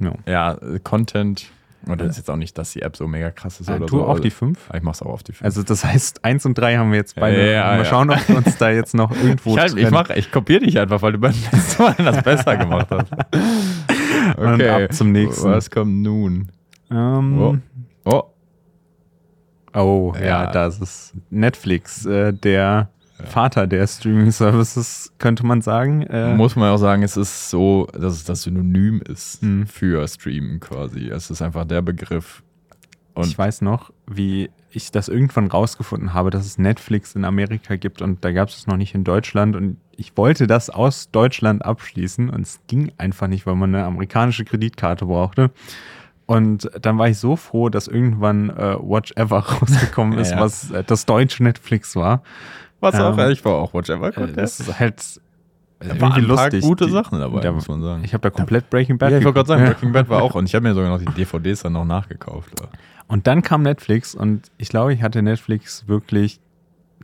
Ja. Ja, äh, Content. Und das ist jetzt auch nicht, dass die App so mega krass ist Äh, oder du so. auch die 5? Ah, Ich mach's auch auf die 5. Also das heißt, 1 und 3 haben wir jetzt beide. Ja, mal ja. schauen, ob wir uns da jetzt noch irgendwo ich, halt, ich, mach, ich kopiere dich einfach, weil du beim letzten Mal das besser gemacht hast. Und ab zum nächsten. Was kommt nun? Ähm, Oh. Oh, Oh, ja, Ja. das ist Netflix, äh, der Vater der Streaming-Services, könnte man sagen. Äh, muss man auch sagen, es ist so, dass es das Synonym ist Mhm. für Streamen quasi. Es ist einfach der Begriff. Und ich weiß noch, wie ich das irgendwann rausgefunden habe, dass es Netflix in Amerika gibt und da gab es es noch nicht in Deutschland und ich wollte das aus Deutschland abschließen und es ging einfach nicht, weil man eine amerikanische Kreditkarte brauchte. Und dann war ich so froh, dass irgendwann äh, Watch Ever rausgekommen ist, Ja. was äh, das deutsche Netflix war. Was auch, ähm, ich war auch Watch Ever. Äh, das ist halt Da irgendwie waren ein paar gute Die- Sachen dabei, da- muss man sagen. Ich habe da komplett Breaking Bad ja, ich wollte gerade sagen. Breaking Bad war auch. Und ich habe mir sogar noch die DVDs dann noch nachgekauft. Und dann kam Netflix und ich glaube, ich hatte Netflix wirklich,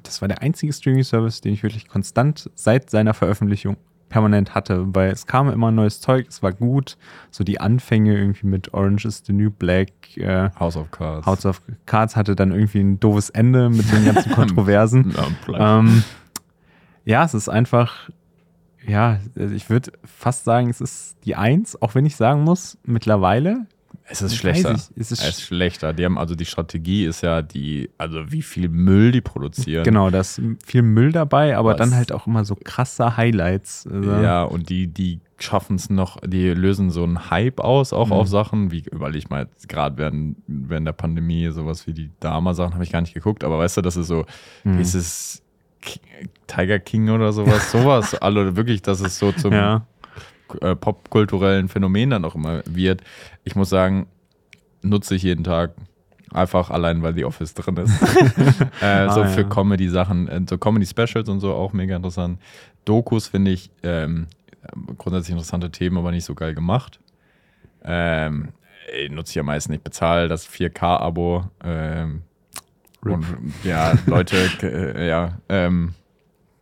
das war der einzige Streaming-Service, den ich wirklich konstant seit seiner Veröffentlichung permanent hatte, weil es kam immer neues Zeug, es war gut, so die Anfänge irgendwie mit Orange is the New Black, äh, House of Cards. House of Cards hatte dann irgendwie ein doofes Ende mit den ganzen Kontroversen. Ähm, ja, es ist einfach, ja, ich würde fast sagen, es ist die Eins, auch wenn ich sagen muss, mittlerweile. Es ist schlechter. es ist es ist schlechter. Die haben also die Strategie ist ja die, also wie viel Müll die produzieren. Genau, da ist viel Müll dabei, aber Was? dann halt auch immer so krasse Highlights. Also, Ja, und die, die schaffen es noch, die lösen so einen Hype aus, auch Mhm. auf Sachen, wie überleg mal, gerade während, während der Pandemie, sowas wie die Dama-Sachen habe ich gar nicht geguckt, aber weißt du, das ist so, Mhm. wie ist es, Ki- Tiger King oder sowas, sowas, alle wirklich, dass es so zum ja. Äh, popkulturellen Phänomen dann auch immer wird. Ich muss sagen, nutze ich jeden Tag. Einfach allein, weil The Office drin ist. äh, so Ah, für ja. Comedy-Sachen, äh, so Comedy-Specials und so auch mega interessant. Dokus finde ich ähm, grundsätzlich interessante Themen, aber nicht so geil gemacht. Ähm, ey, nutze ich am meisten. Ich bezahle das 4K-Abo. Ähm, und ja, Leute, äh, ja, ähm,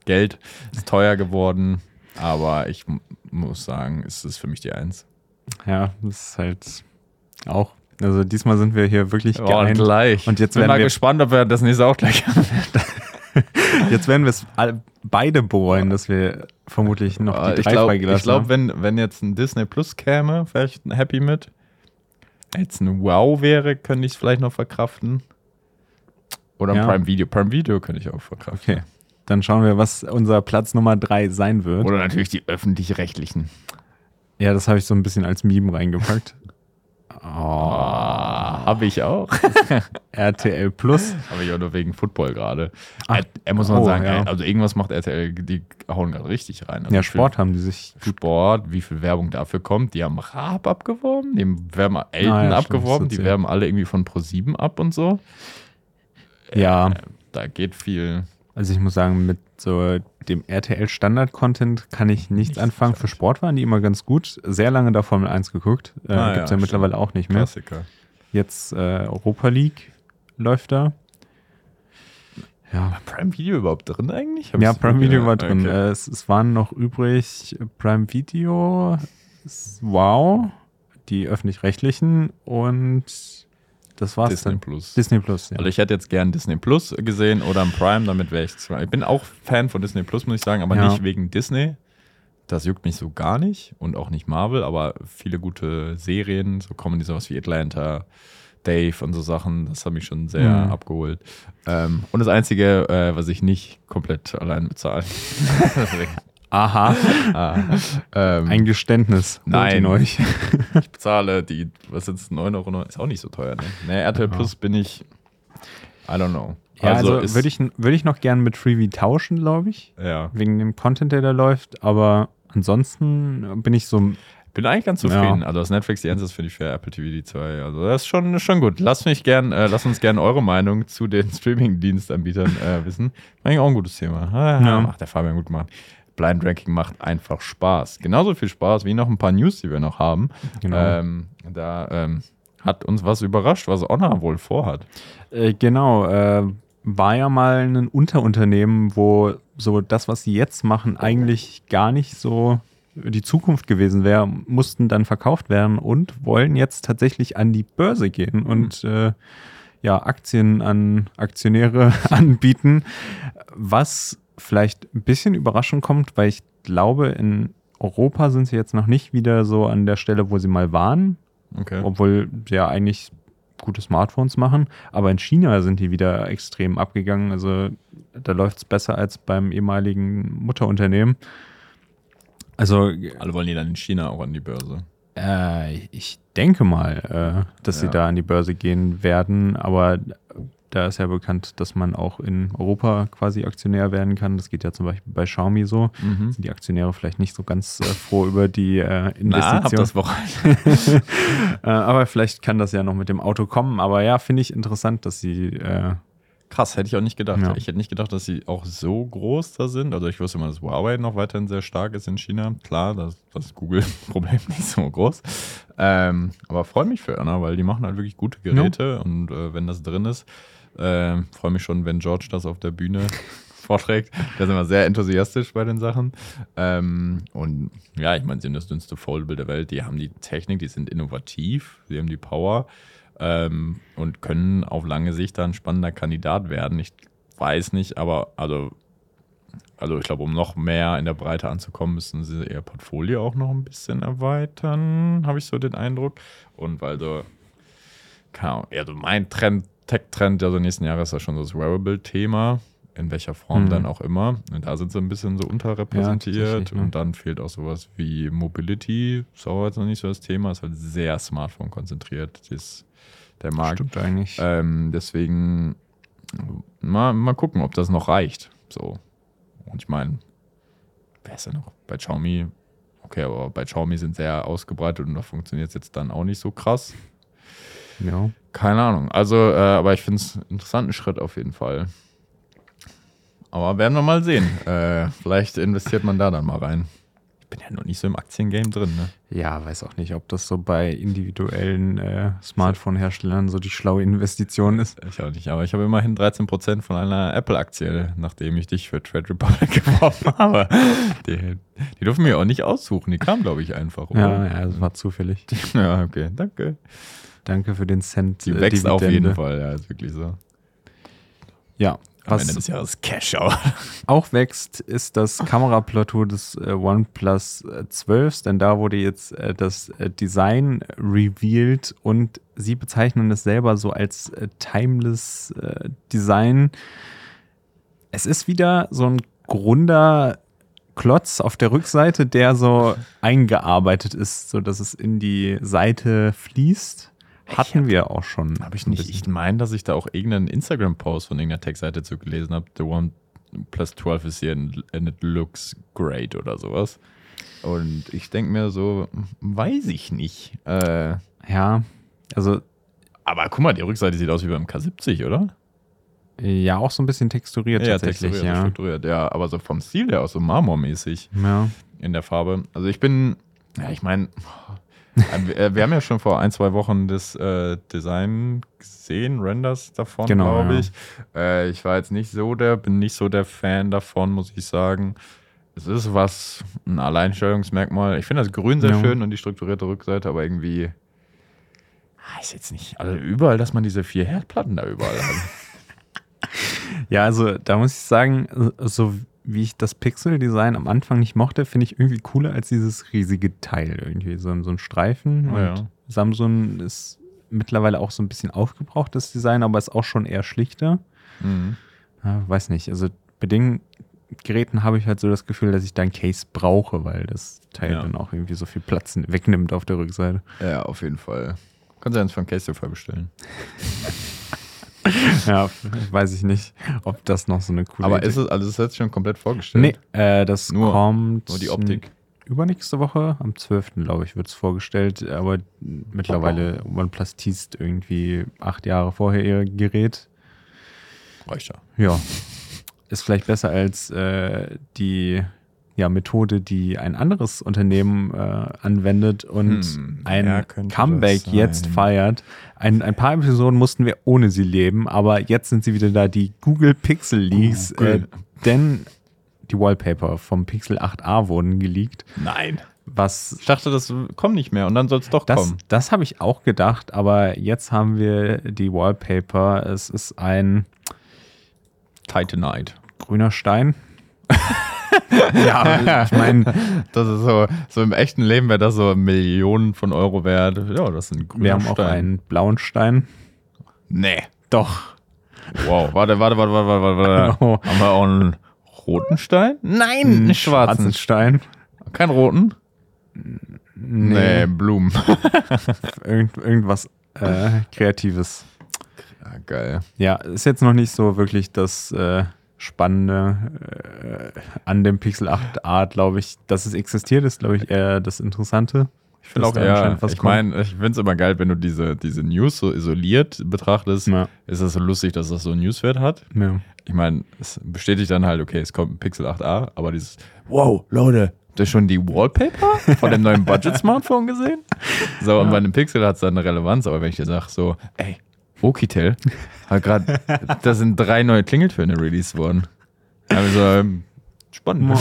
Geld ist teuer geworden, aber ich muss sagen, es ist für mich die Eins. ja, das ist halt auch. Also diesmal sind wir hier wirklich geeint. gleich. Und jetzt bin werden mal wir- gespannt, ob wir das nächste auch gleich haben. Jetzt werden wir es beide bereuen, dass wir vermutlich noch die Äh, ich drei glaube, freigelassen glaub, haben. wenn, wenn jetzt ein Disney Plus käme, wäre ich happy mit. Jetzt ein Wow wäre, könnte ich es vielleicht noch verkraften. Oder ein Ja. Prime Video. Prime Video könnte ich auch verkraften. Okay, dann schauen wir, was unser Platz Nummer drei sein wird. Oder natürlich die öffentlich-rechtlichen. ja, das habe ich so ein bisschen als Meme reingepackt. Oh, Ah, habe ich auch. RTL Plus. Habe ich auch nur wegen Football gerade. Er, muss man oh, sagen, ja. also irgendwas macht RTL, die hauen gerade richtig rein. Also Ja, viel Sport haben die sich Sport, wie viel Werbung dafür kommt. Die haben Raab abgeworben, die werben Elton Ah, ja, abgeworben, die werben alle irgendwie von Pro7 ab und so. Ja, Da geht viel. Also ich muss sagen, mit so dem RTL-Standard-Content kann ich nichts anfangen. Für Sport waren die immer ganz gut. Sehr lange da Formel 1 geguckt. Äh, Ah, Gibt es ja, ja, mittlerweile auch nicht mehr. Klassiker. Jetzt äh, Europa League läuft da. Ja, Prime Video überhaupt drin eigentlich? Hab ja Prime Video war drin. okay. Äh, es, es waren noch übrig Prime Video, Wow, die öffentlich-rechtlichen und das war's Disney dann. Plus. Disney Plus, ja. Also ich hätte jetzt gern Disney Plus gesehen oder ein Prime, damit wäre ich zwar. Ich bin auch Fan von Disney Plus, muss ich sagen, aber Ja. nicht wegen Disney. Das juckt mich so gar nicht und auch nicht Marvel, aber viele gute Serien, so Comedy, sowas wie Atlanta, Dave und so Sachen, das hat mich schon sehr Mhm. abgeholt. Ähm, und das Einzige, äh, was ich nicht komplett allein bezahle. Aha. ah, ähm, Ein Geständnis. Nein. euch. ich bezahle die, was ist 9 Euro? Ist auch nicht so teuer, ne? Ne, RTL Ja. Plus bin ich, I don't know. Ja, also, ist- würde ich, würd ich noch gern mit Freebie tauschen, glaube ich. Ja. Wegen dem Content, der da läuft. Aber ansonsten bin ich so. Bin eigentlich ganz zufrieden. Also das Netflix die 1 ist finde ich für Apple TV die 2. Also das ist schon, schon gut. Lass mich gern, äh, lass uns gerne eure Meinung zu den Streaming-Dienstanbietern äh, wissen. Eigentlich auch ein gutes Thema. Ah, Ja. Macht der Fabian gut gemacht. Blind Ranking macht einfach Spaß. Genauso viel Spaß wie noch ein paar News, die wir noch haben. Genau. Ähm, da ähm, hat uns was überrascht, was Honor wohl vorhat. Äh, genau. Äh, war ja mal ein Unterunternehmen, wo so das, was sie jetzt machen, eigentlich gar nicht so die Zukunft gewesen wäre, mussten dann verkauft werden und wollen jetzt tatsächlich an die Börse gehen und äh, ja, Aktien an Aktionäre anbieten, was vielleicht ein bisschen überraschend kommt, weil ich glaube, in Europa sind sie jetzt noch nicht wieder so an der Stelle, wo sie mal waren, Okay. obwohl sie ja eigentlich gute Smartphones machen. Aber in China sind die wieder extrem abgegangen. Also da läuft es besser als beim ehemaligen Mutterunternehmen. Also Alle wollen die dann in China auch an die Börse. äh, ich denke mal, äh, dass sie Ja. da an die Börse gehen werden. Aber da ist ja bekannt, dass man auch in Europa quasi Aktionär werden kann. Das geht ja zum Beispiel bei Xiaomi so. Mhm. Sind die Aktionäre vielleicht nicht so ganz äh, froh über die äh, Na, Investition. das Wochenende. Äh, aber vielleicht kann das ja noch mit dem Auto kommen. Aber ja, finde ich interessant, dass sie. Äh, Krass, hätte ich auch nicht gedacht. Ja. Ich hätte nicht gedacht, dass sie auch so groß da sind. Also ich wusste immer, dass Huawei noch weiterhin sehr stark ist in China. Klar, das, das Google-Problem nicht so groß. Ähm, aber freue mich für Honor, weil die machen halt wirklich gute Geräte und äh, wenn das drin ist, äh, freue mich schon, wenn George das auf der Bühne vorträgt. Der ist immer sehr enthusiastisch bei den Sachen. Ähm, und ja, ich meine, sie haben das dünnste Foldable der Welt. Die haben die Technik, die sind innovativ, sie haben die Power ähm, und können auf lange Sicht da ein spannender Kandidat werden. Ich weiß nicht, aber also, also ich glaube, um noch mehr in der Breite anzukommen, müssen sie ihr Portfolio auch noch ein bisschen erweitern, habe ich so den Eindruck. Und weil so, keine Ahnung, also mein Trend, Tech-Trend der so nächsten Jahre ist ja schon so das Wearable-Thema. In welcher Form Mhm. dann auch immer. Und da sind sie ein bisschen so unterrepräsentiert. tatsächlich, ne? und dann fehlt auch sowas wie Mobility. Ist auch jetzt noch nicht so das Thema. Ist halt sehr Smartphone konzentriert. Das, der Markt. stimmt eigentlich. Ähm, deswegen mal, mal gucken, ob das noch reicht. So. Und ich meine, wer ist denn noch? Bei Xiaomi, okay, aber bei Xiaomi sind sehr ausgebreitet und da funktioniert es jetzt dann auch nicht so krass. ja. Keine Ahnung. Also, äh, aber ich finde es einen interessanten Schritt auf jeden Fall. Aber werden wir mal sehen. äh, vielleicht investiert man da dann mal rein. Ich bin ja noch nicht so im Aktiengame drin, ne? ja, weiß auch nicht, ob das so bei individuellen äh, Smartphone-Herstellern so die schlaue Investition ist. Ich auch nicht, aber ich habe immerhin 13% von einer Apple-Aktie, nachdem ich dich für Trade Republic geworfen habe. Die, die dürfen wir auch nicht aussuchen, die kam, glaube ich, einfach. Ja, oder? ja, das war zufällig. ja, okay, danke. Danke für den Cent. Die äh, wächst auf Dividende. jeden Fall, ja, ist wirklich so. Ja, Am Ende was des Jahres Cash out. auch wächst, ist das Kameraplateau des äh, OnePlus äh, 12, denn da wurde jetzt äh, das äh, Design revealed und sie bezeichnen es selber so als äh, timeless äh, Design. Es ist wieder so ein runder Klotz auf der Rückseite, der so eingearbeitet ist, so dass es in die Seite fließt. Hatten wir auch schon. Habe ich nicht. Ich meine, dass ich da auch irgendeinen Instagram-Post von irgendeiner Tech-Seite zu gelesen habe. The One Plus 12 is here and, it looks great oder sowas. Und ich denke mir so, weiß ich nicht. Äh, Ja, also aber guck mal, die Rückseite sieht aus wie beim K70, oder? ja, auch so ein bisschen texturiert tatsächlich. texturiert, ja. strukturiert. Ja, aber so vom Stil her auch so marmormäßig ja. in der Farbe. Also ich bin, ja, ich meine, wir, wir haben ja schon vor ein, zwei Wochen das äh, Design gesehen, Renders davon, Genau, glaube ja. ich. Äh, ich war jetzt nicht so der, bin nicht so der Fan davon, muss ich sagen. Es ist was, ein Alleinstellungsmerkmal. Ich finde das Grün sehr Ja. schön und die strukturierte Rückseite, aber irgendwie, ah, ist jetzt nicht, also überall, dass man diese vier Herdplatten da überall hat. Ja, also da muss ich sagen, so wie ich das Pixel-Design am Anfang nicht mochte, finde ich irgendwie cooler als dieses riesige Teil irgendwie. So, ein- so ein Streifen. Und Ja. Samsung ist mittlerweile auch so ein bisschen aufgebrauchtes Design, aber ist auch schon eher schlichter. Mhm. Ja, weiß nicht. Also bei denen Geräten habe ich halt so das Gefühl, dass ich da ein Case brauche, weil das Teil Ja. dann auch irgendwie so viel Platz wegnimmt auf der Rückseite. Ja, auf jeden Fall. Kannst du eins von Castify bestellen. Ja, weiß ich nicht, ob das noch so eine coole Aber Idee ist es, also ist jetzt schon komplett vorgestellt? Nee, äh, das Nur- kommt Nur die Optik. übernächste Woche, am 12. glaube ich, wird es vorgestellt. Aber mittlerweile OnePlus teast irgendwie acht Jahre vorher ihr Gerät. Reicht ja. Ja, ist vielleicht besser als äh, die ja, Methode, die ein anderes Unternehmen äh, anwendet und Hm, ein Comeback jetzt feiert. Ein, ein paar Episoden mussten wir ohne sie leben, aber jetzt sind sie wieder da, die Google Pixel Leaks, äh, Google. denn die Wallpaper vom Pixel 8a wurden geleakt, Nein. was Ich dachte, das kommt nicht mehr und dann soll es doch das, kommen. das habe ich auch gedacht, aber jetzt haben wir die Wallpaper. Es ist ein Titanite. grüner Stein. ja, ich meine, Das ist so, so im echten Leben wäre das so Millionen von Euro wert. Ja, das ist ein grüner wir haben auch Stein. einen blauen Stein. Nee. Doch. Wow, warte, warte, warte, warte, warte, warte. Oh. Haben wir auch einen roten Stein? Nein, Einen einen schwarzen. Stein. Kein roten? Nee, Blumen. Irgend, irgendwas äh, Kreatives. Ja, geil. Ja, ist jetzt noch nicht so wirklich das äh, Spannende äh, an dem Pixel 8a, glaube ich. Dass es existiert, ist, glaube ich, eher das Interessante. Ich finde auch was ich meine, ich finde es immer geil, wenn du diese, diese News so isoliert betrachtest. Ja. Ist das so lustig, dass das so einen Newswert hat? Ja. Ich meine, es bestätigt dann halt, okay, es kommt ein Pixel 8a, aber dieses, wow, Leute, habt ihr schon die Wallpaper von dem neuen Budget-Smartphone gesehen? So, und bei einem Pixel hat es dann eine Relevanz, aber wenn ich dir sage, so, ey, Okitel hat gerade, da sind drei neue Klingeltöne released worden. Also, ähm, spannend.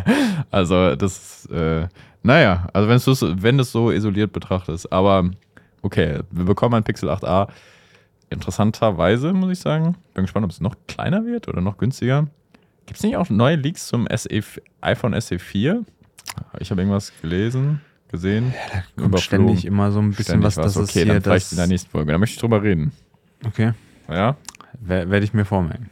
also, das, äh, naja, also wenn du wenn so isoliert betrachtest, aber okay, wir bekommen ein Pixel 8a. Interessanterweise, muss ich sagen. Bin gespannt, ob es noch kleiner wird oder noch günstiger. Gibt es nicht auch neue Leaks zum SE, iPhone SE4? Ich habe irgendwas gelesen, gesehen. Kommt ständig immer so ein bisschen Ständig was, das ist okay, hier dann vielleicht das, in der nächsten Folge. Da möchte ich drüber reden. Okay, Ja? werde ich mir vormerken.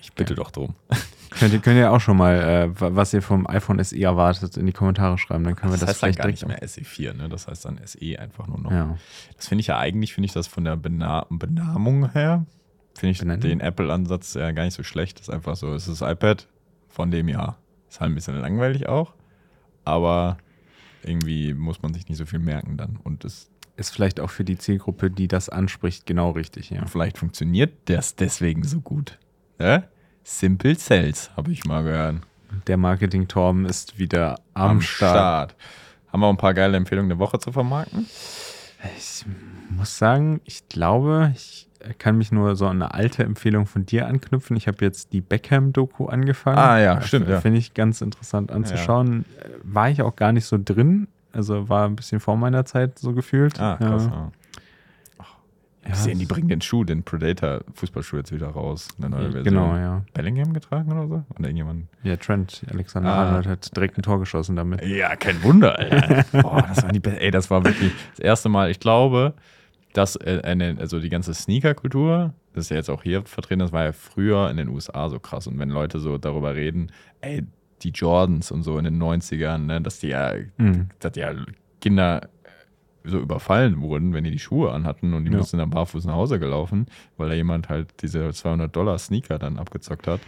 Ich bitte doch drum. Könnt ihr, könnt ihr auch schon mal, äh, wa- was ihr vom iPhone SE erwartet, in die Kommentare schreiben. Dann können wir das, heißt dann vielleicht gar nicht mehr SE4, ne? Das heißt dann SE einfach nur noch. Ja. Das finde ich ja eigentlich, finde ich das von der Bena Benamung her, finde ich Benennen? den Apple-Ansatz ja gar nicht so schlecht. Das ist einfach so, es ist das iPad von dem Jahr. Ist halt ein bisschen langweilig auch, aber irgendwie muss man sich nicht so viel merken dann. Und es, Ist vielleicht auch für die Zielgruppe, die das anspricht, genau richtig, ja. vielleicht funktioniert das deswegen so gut. Ja? Simple Cells, habe ich mal gehört. Der Marketing-Torben ist wieder am, Start. Haben wir ein paar geile Empfehlungen der Woche zu vermarkten? Ich muss sagen, ich glaube, ich kann mich nur so an eine alte Empfehlung von dir anknüpfen. Ich habe jetzt die Beckham-Doku angefangen. Ah, ja, Das stimmt, ja. Finde ich ganz interessant anzuschauen. Äh, War ich auch gar nicht so drin. Also war ein bisschen vor meiner Zeit so gefühlt. Ah, krass. Ja. Ja. Ja, Ich sehe, die bringen den Schuh, den Predator-Fußballschuh jetzt wieder raus. Eine neue Version. Genau, ja. Bellingham getragen oder so? Oder irgendjemand? Ja, Trent, Alexander Ah. Arnold hat direkt ein Tor geschossen damit. Ja, kein Wunder. Boah, das war die Be Ey, das war wirklich das erste Mal. Ich glaube, dass äh, eine, also die ganze Sneaker-Kultur, das ist ja jetzt auch hier vertreten, das war ja früher in den USA so krass. Und wenn Leute so darüber reden, ey, die Jordans und so in den 90ern, ne, dass die ja, Mhm. dass ja Kinder äh, so überfallen wurden, wenn die die Schuhe anhatten und die Ja. mussten dann barfuß nach Hause gelaufen, weil da jemand halt diese 200 Dollar Sneaker dann abgezockt hat.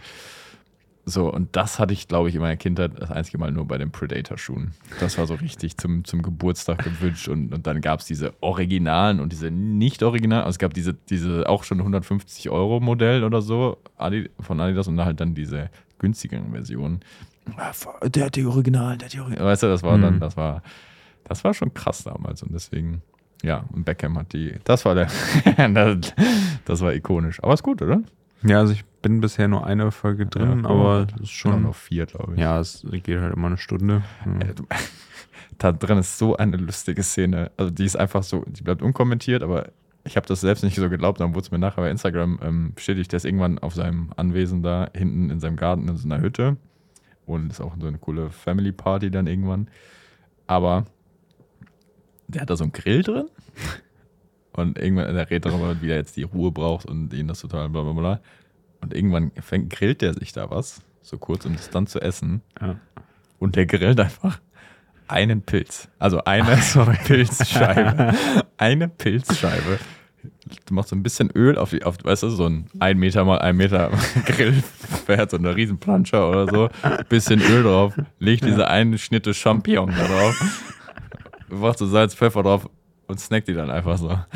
So, und das hatte ich, glaube ich, in meiner Kindheit das einzige Mal nur bei den Predator-Schuhen. Das war so richtig zum, zum Geburtstag gewünscht. Und, und dann gab es diese Originalen und diese nicht-Originalen. Also es gab diese, diese auch schon 150-Euro-Modell oder so von Adidas und dann halt dann diese günstigeren Versionen. Ah, Der hat die Originalen, der hat die Originalen. Weißt du, das war dann, Mhm. das war, das war schon krass damals. Und deswegen, ja, und Beckham hat die, das war der, das, das war ikonisch. Aber ist gut, oder? Ja, also ich bin bisher nur eine Folge drin, Ja, aber es ist Schon schon. noch vier, glaube ich. Ja, es geht halt immer eine Stunde. Ja. Äh, du- Da drin ist so eine lustige Szene. Also die ist einfach so, die bleibt unkommentiert, aber ich habe das selbst nicht so geglaubt. Dann wurde es mir nachher bei Instagram ähm, bestätigt, der ist irgendwann auf seinem Anwesen da hinten in seinem Garten in so einer Hütte. Und ist auch so eine coole Family Party dann irgendwann. Aber der hat da so einen Grill drin. Und irgendwann, der redet darüber, wie er jetzt die Ruhe braucht und ihn das total bla bla bla. Und irgendwann fängt, grillt der sich da was. so kurz, um das dann zu essen. Ja. Und der grillt einfach einen Pilz. Also eine Pilzscheibe. eine Pilzscheibe. Du machst so ein bisschen Öl auf die, auf, weißt du, so ein 1 Meter mal 1 Meter Grillfeld, so eine riesen Planscher oder so. Bisschen Öl drauf, legt diese einen Schnitte Champignon da drauf, machst so Salz, Pfeffer drauf und snackt die dann einfach so.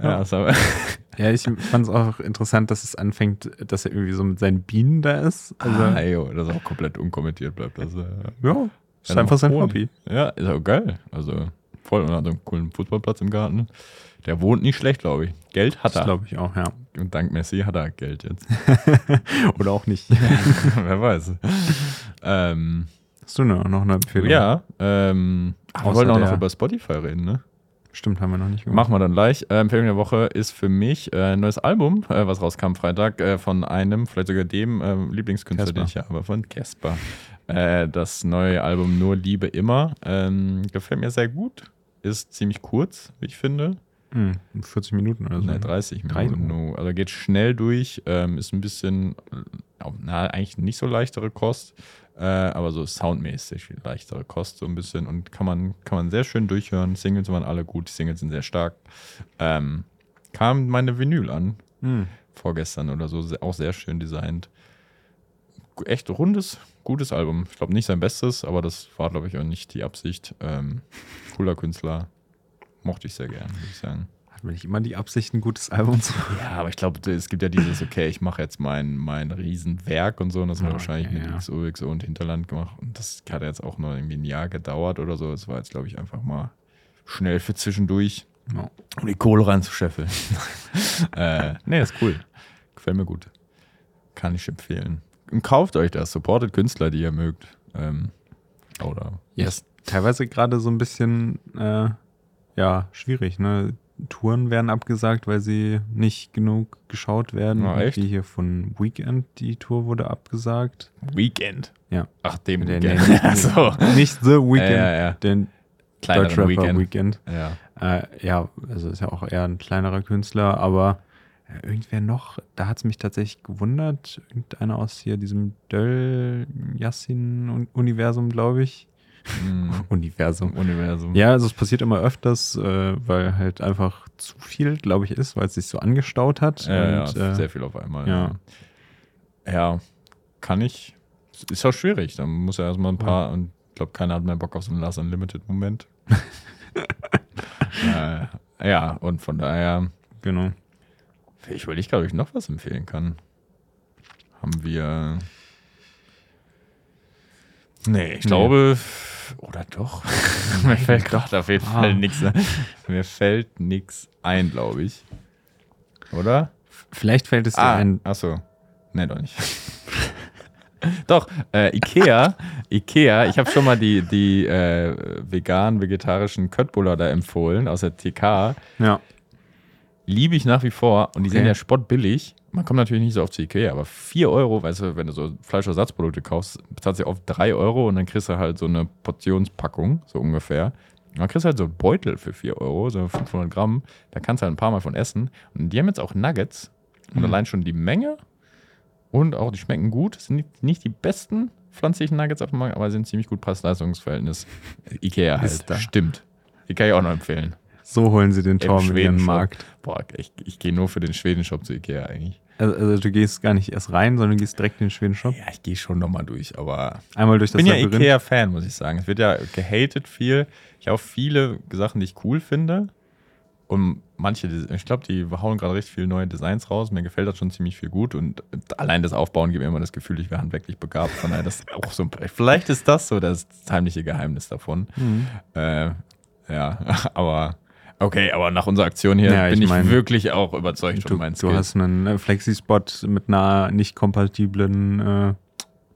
Ja, war, Ja, ich fand es auch interessant, dass es anfängt, dass er irgendwie so mit seinen Bienen da ist. Also, ah, ey, das auch komplett unkommentiert bleibt. Das, äh, ja, ist Ja, einfach sein Hobby. Ja, ist auch geil. Also voll und hat einen coolen Fußballplatz im Garten. Der wohnt nicht schlecht, glaube ich. Geld hat Das er. glaube ich auch, ja. Und dank Messi hat er Geld jetzt. Oder auch nicht. Wer weiß. ähm, Hast du noch eine Empfehlung? ja, ähm, wir wollten auch noch über Spotify reden, ne? Stimmt, haben wir noch nicht gemacht. Machen wir dann gleich. Äh, Empfehlung der Woche ist für mich äh, ein neues Album, äh, was rauskam Freitag, äh, von einem, vielleicht sogar dem ähm, Lieblingskünstler, Casper. den ich habe, von Casper. Äh, das neue Album Nur Liebe immer. Ähm, gefällt mir sehr gut. Ist ziemlich kurz, wie ich finde. Hm, 40 Minuten oder so. Ne, 30 Drei- Minuten. nur. Also geht schnell durch, ähm, ist ein bisschen, äh, na, eigentlich nicht so leichtere Kost, äh, aber so soundmäßig leichtere Kost so ein bisschen und kann man, kann man sehr schön durchhören. Singles waren alle gut, die Singles sind sehr stark. Ähm, kam meine Vinyl an, Hm. vorgestern oder so, auch sehr schön designt. Echt rundes, gutes Album. Ich glaube nicht sein Bestes, aber das war, glaube ich, auch nicht die Absicht. Ähm, cooler Künstler. Mochte ich sehr gern, würde ich sagen. Hat man nicht immer die Absicht, ein gutes Album zu Ja, aber ich glaube, es gibt ja dieses, okay, ich mache jetzt mein, mein Riesenwerk und so, und das er Ja, wahrscheinlich okay, mit ja. XO, XO und Hinterland gemacht. Und das hat jetzt auch nur irgendwie ein Jahr gedauert oder so. Es war jetzt, glaube ich, einfach mal schnell für zwischendurch, Ja. um die Kohle reinzuscheffeln. äh, nee, ist cool. Gefällt mir gut. Kann ich empfehlen. Und kauft euch das, supportet Künstler, die ihr mögt. Ähm, oder Ja, ist teilweise gerade so ein bisschen äh, ja, schwierig, ne? Touren werden abgesagt, weil sie nicht genug geschaut werden. Ah, echt? Wie hier von Weekend, die Tour wurde abgesagt. Weekend. Ja. Ach, dem Der- Weekend. nee, so. Nicht The Weekend, Ja, ja, ja. den Kleineren Weekend. Weekend. Ja. Äh, ja, also ist ja auch eher ein kleinerer Künstler, aber äh, irgendwer noch, da hat es mich tatsächlich gewundert, irgendeiner aus hier diesem Döll-Yassin-Universum, glaube ich. Mm, Universum. Universum. Ja, also es passiert immer öfters, äh, weil halt einfach zu viel, glaube ich, ist, weil es sich so angestaut hat. Ja, und, ja, äh, sehr viel auf einmal. ja. Ja, ja kann ich. Ist auch schwierig. Da muss ja erstmal ein paar, und ich glaube, keiner hat mehr Bock auf so einen Last Unlimited-Moment. äh, ja, und von daher, genau. ich überlege gerade, ob ich noch was empfehlen kann. Haben wir. Nee, ich Nee. glaube. Oder doch? Mir fällt gerade auf jeden Ah. Fall nichts. Mir fällt nichts ein, glaube ich. Oder? Vielleicht fällt es dir Ah, ein. achso. Nee, doch nicht. doch, äh, Ikea, Ikea, ich habe schon mal die, die äh, vegan-vegetarischen Köttbullar da empfohlen aus der TK. Ja. Liebe ich nach wie vor und die Okay. sind ja spottbillig. Man kommt natürlich nicht so oft zu Ikea, aber 4 Euro, weißt du, wenn du so Fleischersatzprodukte kaufst, bezahlst du oft 3 Euro und dann kriegst du halt so eine Portionspackung, so ungefähr. Und dann kriegst du halt so einen Beutel für 4 Euro, so 500 Gramm. Da kannst du halt ein paar Mal von essen. Und die haben jetzt auch Nuggets. Und Mhm. allein schon die Menge und auch die schmecken gut. Das sind nicht, die besten pflanzlichen Nuggets auf dem Markt, aber sind ziemlich gut Preis-Leistungs-Verhältnis. Ikea halt. Stimmt. Die kann ich auch noch empfehlen. So holen sie den Tor mit ihren Schwedenshop. Markt. Boah, ich, ich gehe nur für den Schwedenshop zu Ikea eigentlich. Also, also du gehst gar nicht erst rein, sondern du gehst direkt in den Schweden-Shop. Ja, ich gehe schon nochmal durch, aber Einmal durch ich das bin ja Labyrinth. Ikea-Fan, muss ich sagen. Es wird ja gehatet viel. Ich habe viele Sachen, die ich cool finde. Und manche, ich glaube, die hauen gerade richtig viele neue Designs raus. Mir gefällt das schon ziemlich viel gut. Und allein das Aufbauen gibt mir immer das Gefühl, ich wäre handwerklich begabt. Von daher, das ist auch so ein, vielleicht ist das so das heimliche Geheimnis davon. Mhm. Äh, ja, aber okay, aber nach unserer Aktion hier Ja, bin ich ich mein, wirklich auch überzeugt Du, von meinen du Skills. hast einen äh, Flexi-Spot mit einer nicht kompatiblen äh,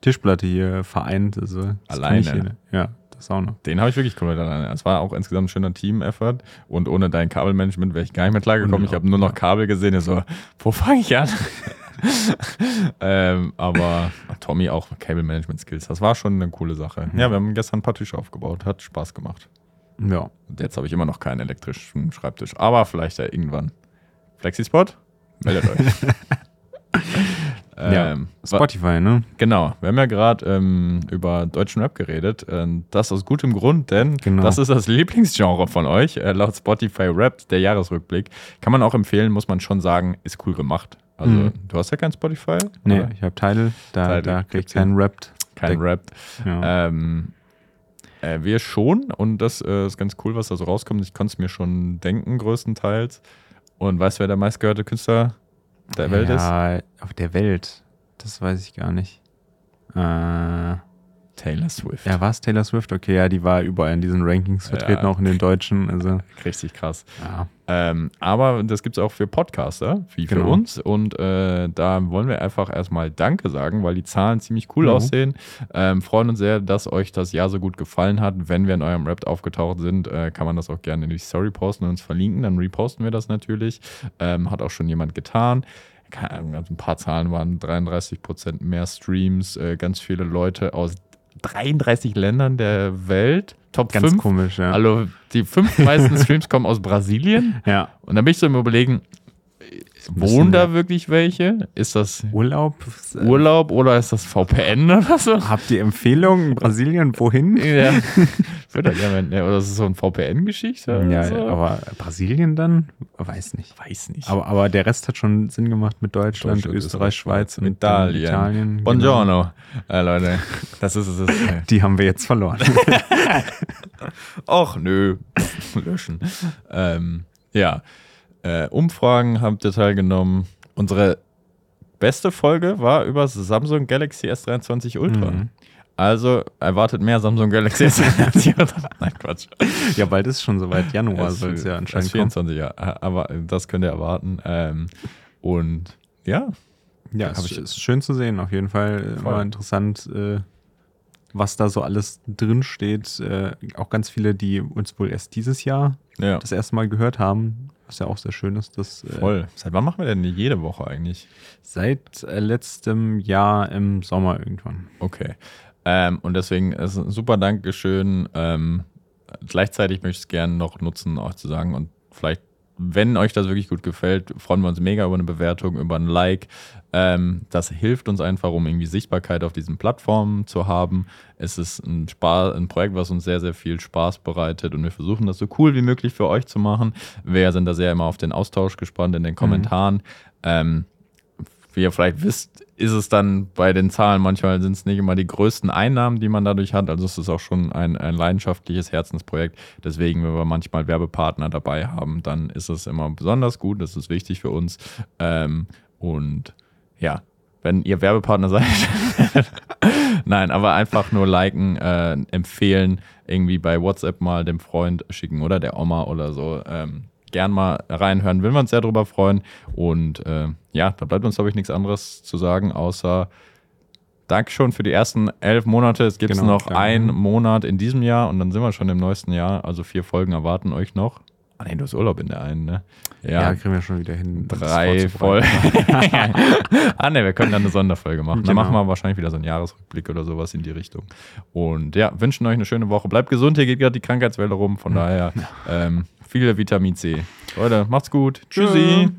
Tischplatte hier vereint. Also, Alleine. ich Ja, das auch noch. Den habe ich wirklich komplett alleine. Es war auch insgesamt ein schöner Team-Effort. Und ohne dein Kabelmanagement wäre ich gar nicht mehr klargekommen. Ich habe nur noch Kabel gesehen. Ich so, wo fange ich an? ähm, aber Tommy auch Cable-Management-Skills. Das war schon eine coole Sache. Ja, wir haben gestern ein paar Tische aufgebaut. Hat Spaß gemacht. Ja. Und jetzt habe ich immer noch keinen elektrischen Schreibtisch. Aber vielleicht ja irgendwann. Flexispot? Meldet euch. Ja, Ähm, Spotify, ne? Genau, wir haben ja gerade ähm, über deutschen Rap geredet. Ähm, das aus gutem Grund, denn Genau. das ist das Lieblingsgenre von euch. Äh, laut Spotify Rap, der Jahresrückblick. Kann man auch empfehlen, muss man schon sagen, ist cool gemacht. Also, Mhm. du hast ja kein Spotify? Nee, oder? ich habe Tidal, da, Tidal, da krieg ich gibt's keinen Rap. Kein Der- Rap. Ja. Ähm, äh, wir schon und das äh, ist ganz cool, was da so rauskommt. Ich konnte es mir schon denken, größtenteils. Und weißt du, wer der meistgehörte Künstler der Welt ist? ja, auf der Welt. Das weiß ich gar nicht. Äh, Taylor Swift. ja, war es Taylor Swift? Okay, ja, die war überall in diesen Rankings vertreten, Ja. auch in den deutschen. Also, Richtig krass. ja. Ähm, aber das gibt es auch für Podcaster, wie für Genau. uns. Und äh, da wollen wir einfach erstmal Danke sagen, weil die Zahlen ziemlich cool Mhm. aussehen. Ähm, freuen uns sehr, dass euch das Jahr so gut gefallen hat. Wenn wir in eurem Rap aufgetaucht sind, äh, kann man das auch gerne in die Story posten und uns verlinken. Dann reposten wir das natürlich. Ähm, hat auch schon jemand getan. Ein paar Zahlen waren 33% mehr Streams, äh, ganz viele Leute aus 33 Ländern der Welt. Top Ganz 5. komisch, ja. Also die fünf meisten Streams kommen aus Brasilien. ja. Und dann bin ich so im Überlegen, wohnen da wirklich welche? Ist das Urlaub? Urlaub oder ist das VPN oder so? Habt ihr Empfehlungen Brasilien? Wohin? Ja. Oder ist es so eine VPN-Geschichte? Ja, so? aber Brasilien dann? Weiß nicht. weiß nicht. Aber, aber der Rest hat schon Sinn gemacht mit Deutschland, Deutschland, Österreich, Schweiz und Italien. Italien. genau. Buongiorno, äh, Leute. Das ist es. Die haben wir jetzt verloren. Och, nö. Löschen. Ähm, ja. Äh, Umfragen habt ihr teilgenommen. Unsere beste Folge war über Samsung Galaxy S23 Ultra. Mhm. Also erwartet mehr Samsung Galaxy S23 Ultra. Nein, Quatsch. ja, bald ist schon soweit. Januar soll es ja anscheinend kommen. S24, ja. Aber das könnt ihr erwarten. Ähm, und ja, Ja, es ich- ist schön zu sehen, auf jeden Fall. Voll. Immer interessant, äh, was da so alles drin steht. Äh, auch ganz viele, die uns wohl erst dieses Jahr ja. das erste Mal gehört haben, was ja auch sehr schön ist. Dass, äh, Voll. Seit wann machen wir denn jede Woche eigentlich? Seit äh, letztem Jahr im Sommer irgendwann. Okay. Ähm, und deswegen ist ein super Dankeschön. Ähm, gleichzeitig möchte ich es gerne noch nutzen, euch zu sagen und vielleicht, wenn euch das wirklich gut gefällt, freuen wir uns mega über eine Bewertung, über ein Like. Ähm, das hilft uns einfach, um irgendwie Sichtbarkeit auf diesen Plattformen zu haben. Es ist ein, Spaß, ein Projekt, was uns sehr, sehr viel Spaß bereitet und wir versuchen das so cool wie möglich für euch zu machen. Wir sind da sehr immer auf den Austausch gespannt in den Kommentaren. Ähm, wie ihr vielleicht wisst, ist es dann bei den Zahlen manchmal sind es nicht immer die größten Einnahmen, die man dadurch hat. Also es ist auch schon ein, ein leidenschaftliches Herzensprojekt. Deswegen, wenn wir manchmal Werbepartner dabei haben, dann ist es immer besonders gut. Das ist wichtig für uns. Ähm, und ja, wenn ihr Werbepartner seid, nein, aber einfach nur liken, äh, empfehlen, irgendwie bei WhatsApp mal dem Freund schicken oder der Oma oder so. Ähm, gern mal reinhören, würden wir uns sehr drüber freuen. Und äh, ja, da bleibt uns, glaube ich, nichts anderes zu sagen, außer Dankeschön für die ersten elf Monate. Es gibt Genau, noch danke. einen Monat in diesem Jahr und dann sind wir schon im neuesten Jahr. Also vier Folgen erwarten euch noch. Ah, nee, du hast Urlaub in der einen, ne? Ja, kriegen wir schon wieder hin. Drei. Folgen. ah, ne, wir können dann eine Sonderfolge machen. Dann Genau. machen wir wahrscheinlich wieder so einen Jahresrückblick oder sowas in die Richtung. Und ja, wünschen euch eine schöne Woche. Bleibt gesund, hier geht gerade die Krankheitswelle rum. Von daher ähm, viel Vitamin C. Leute, macht's gut. Tschüssi.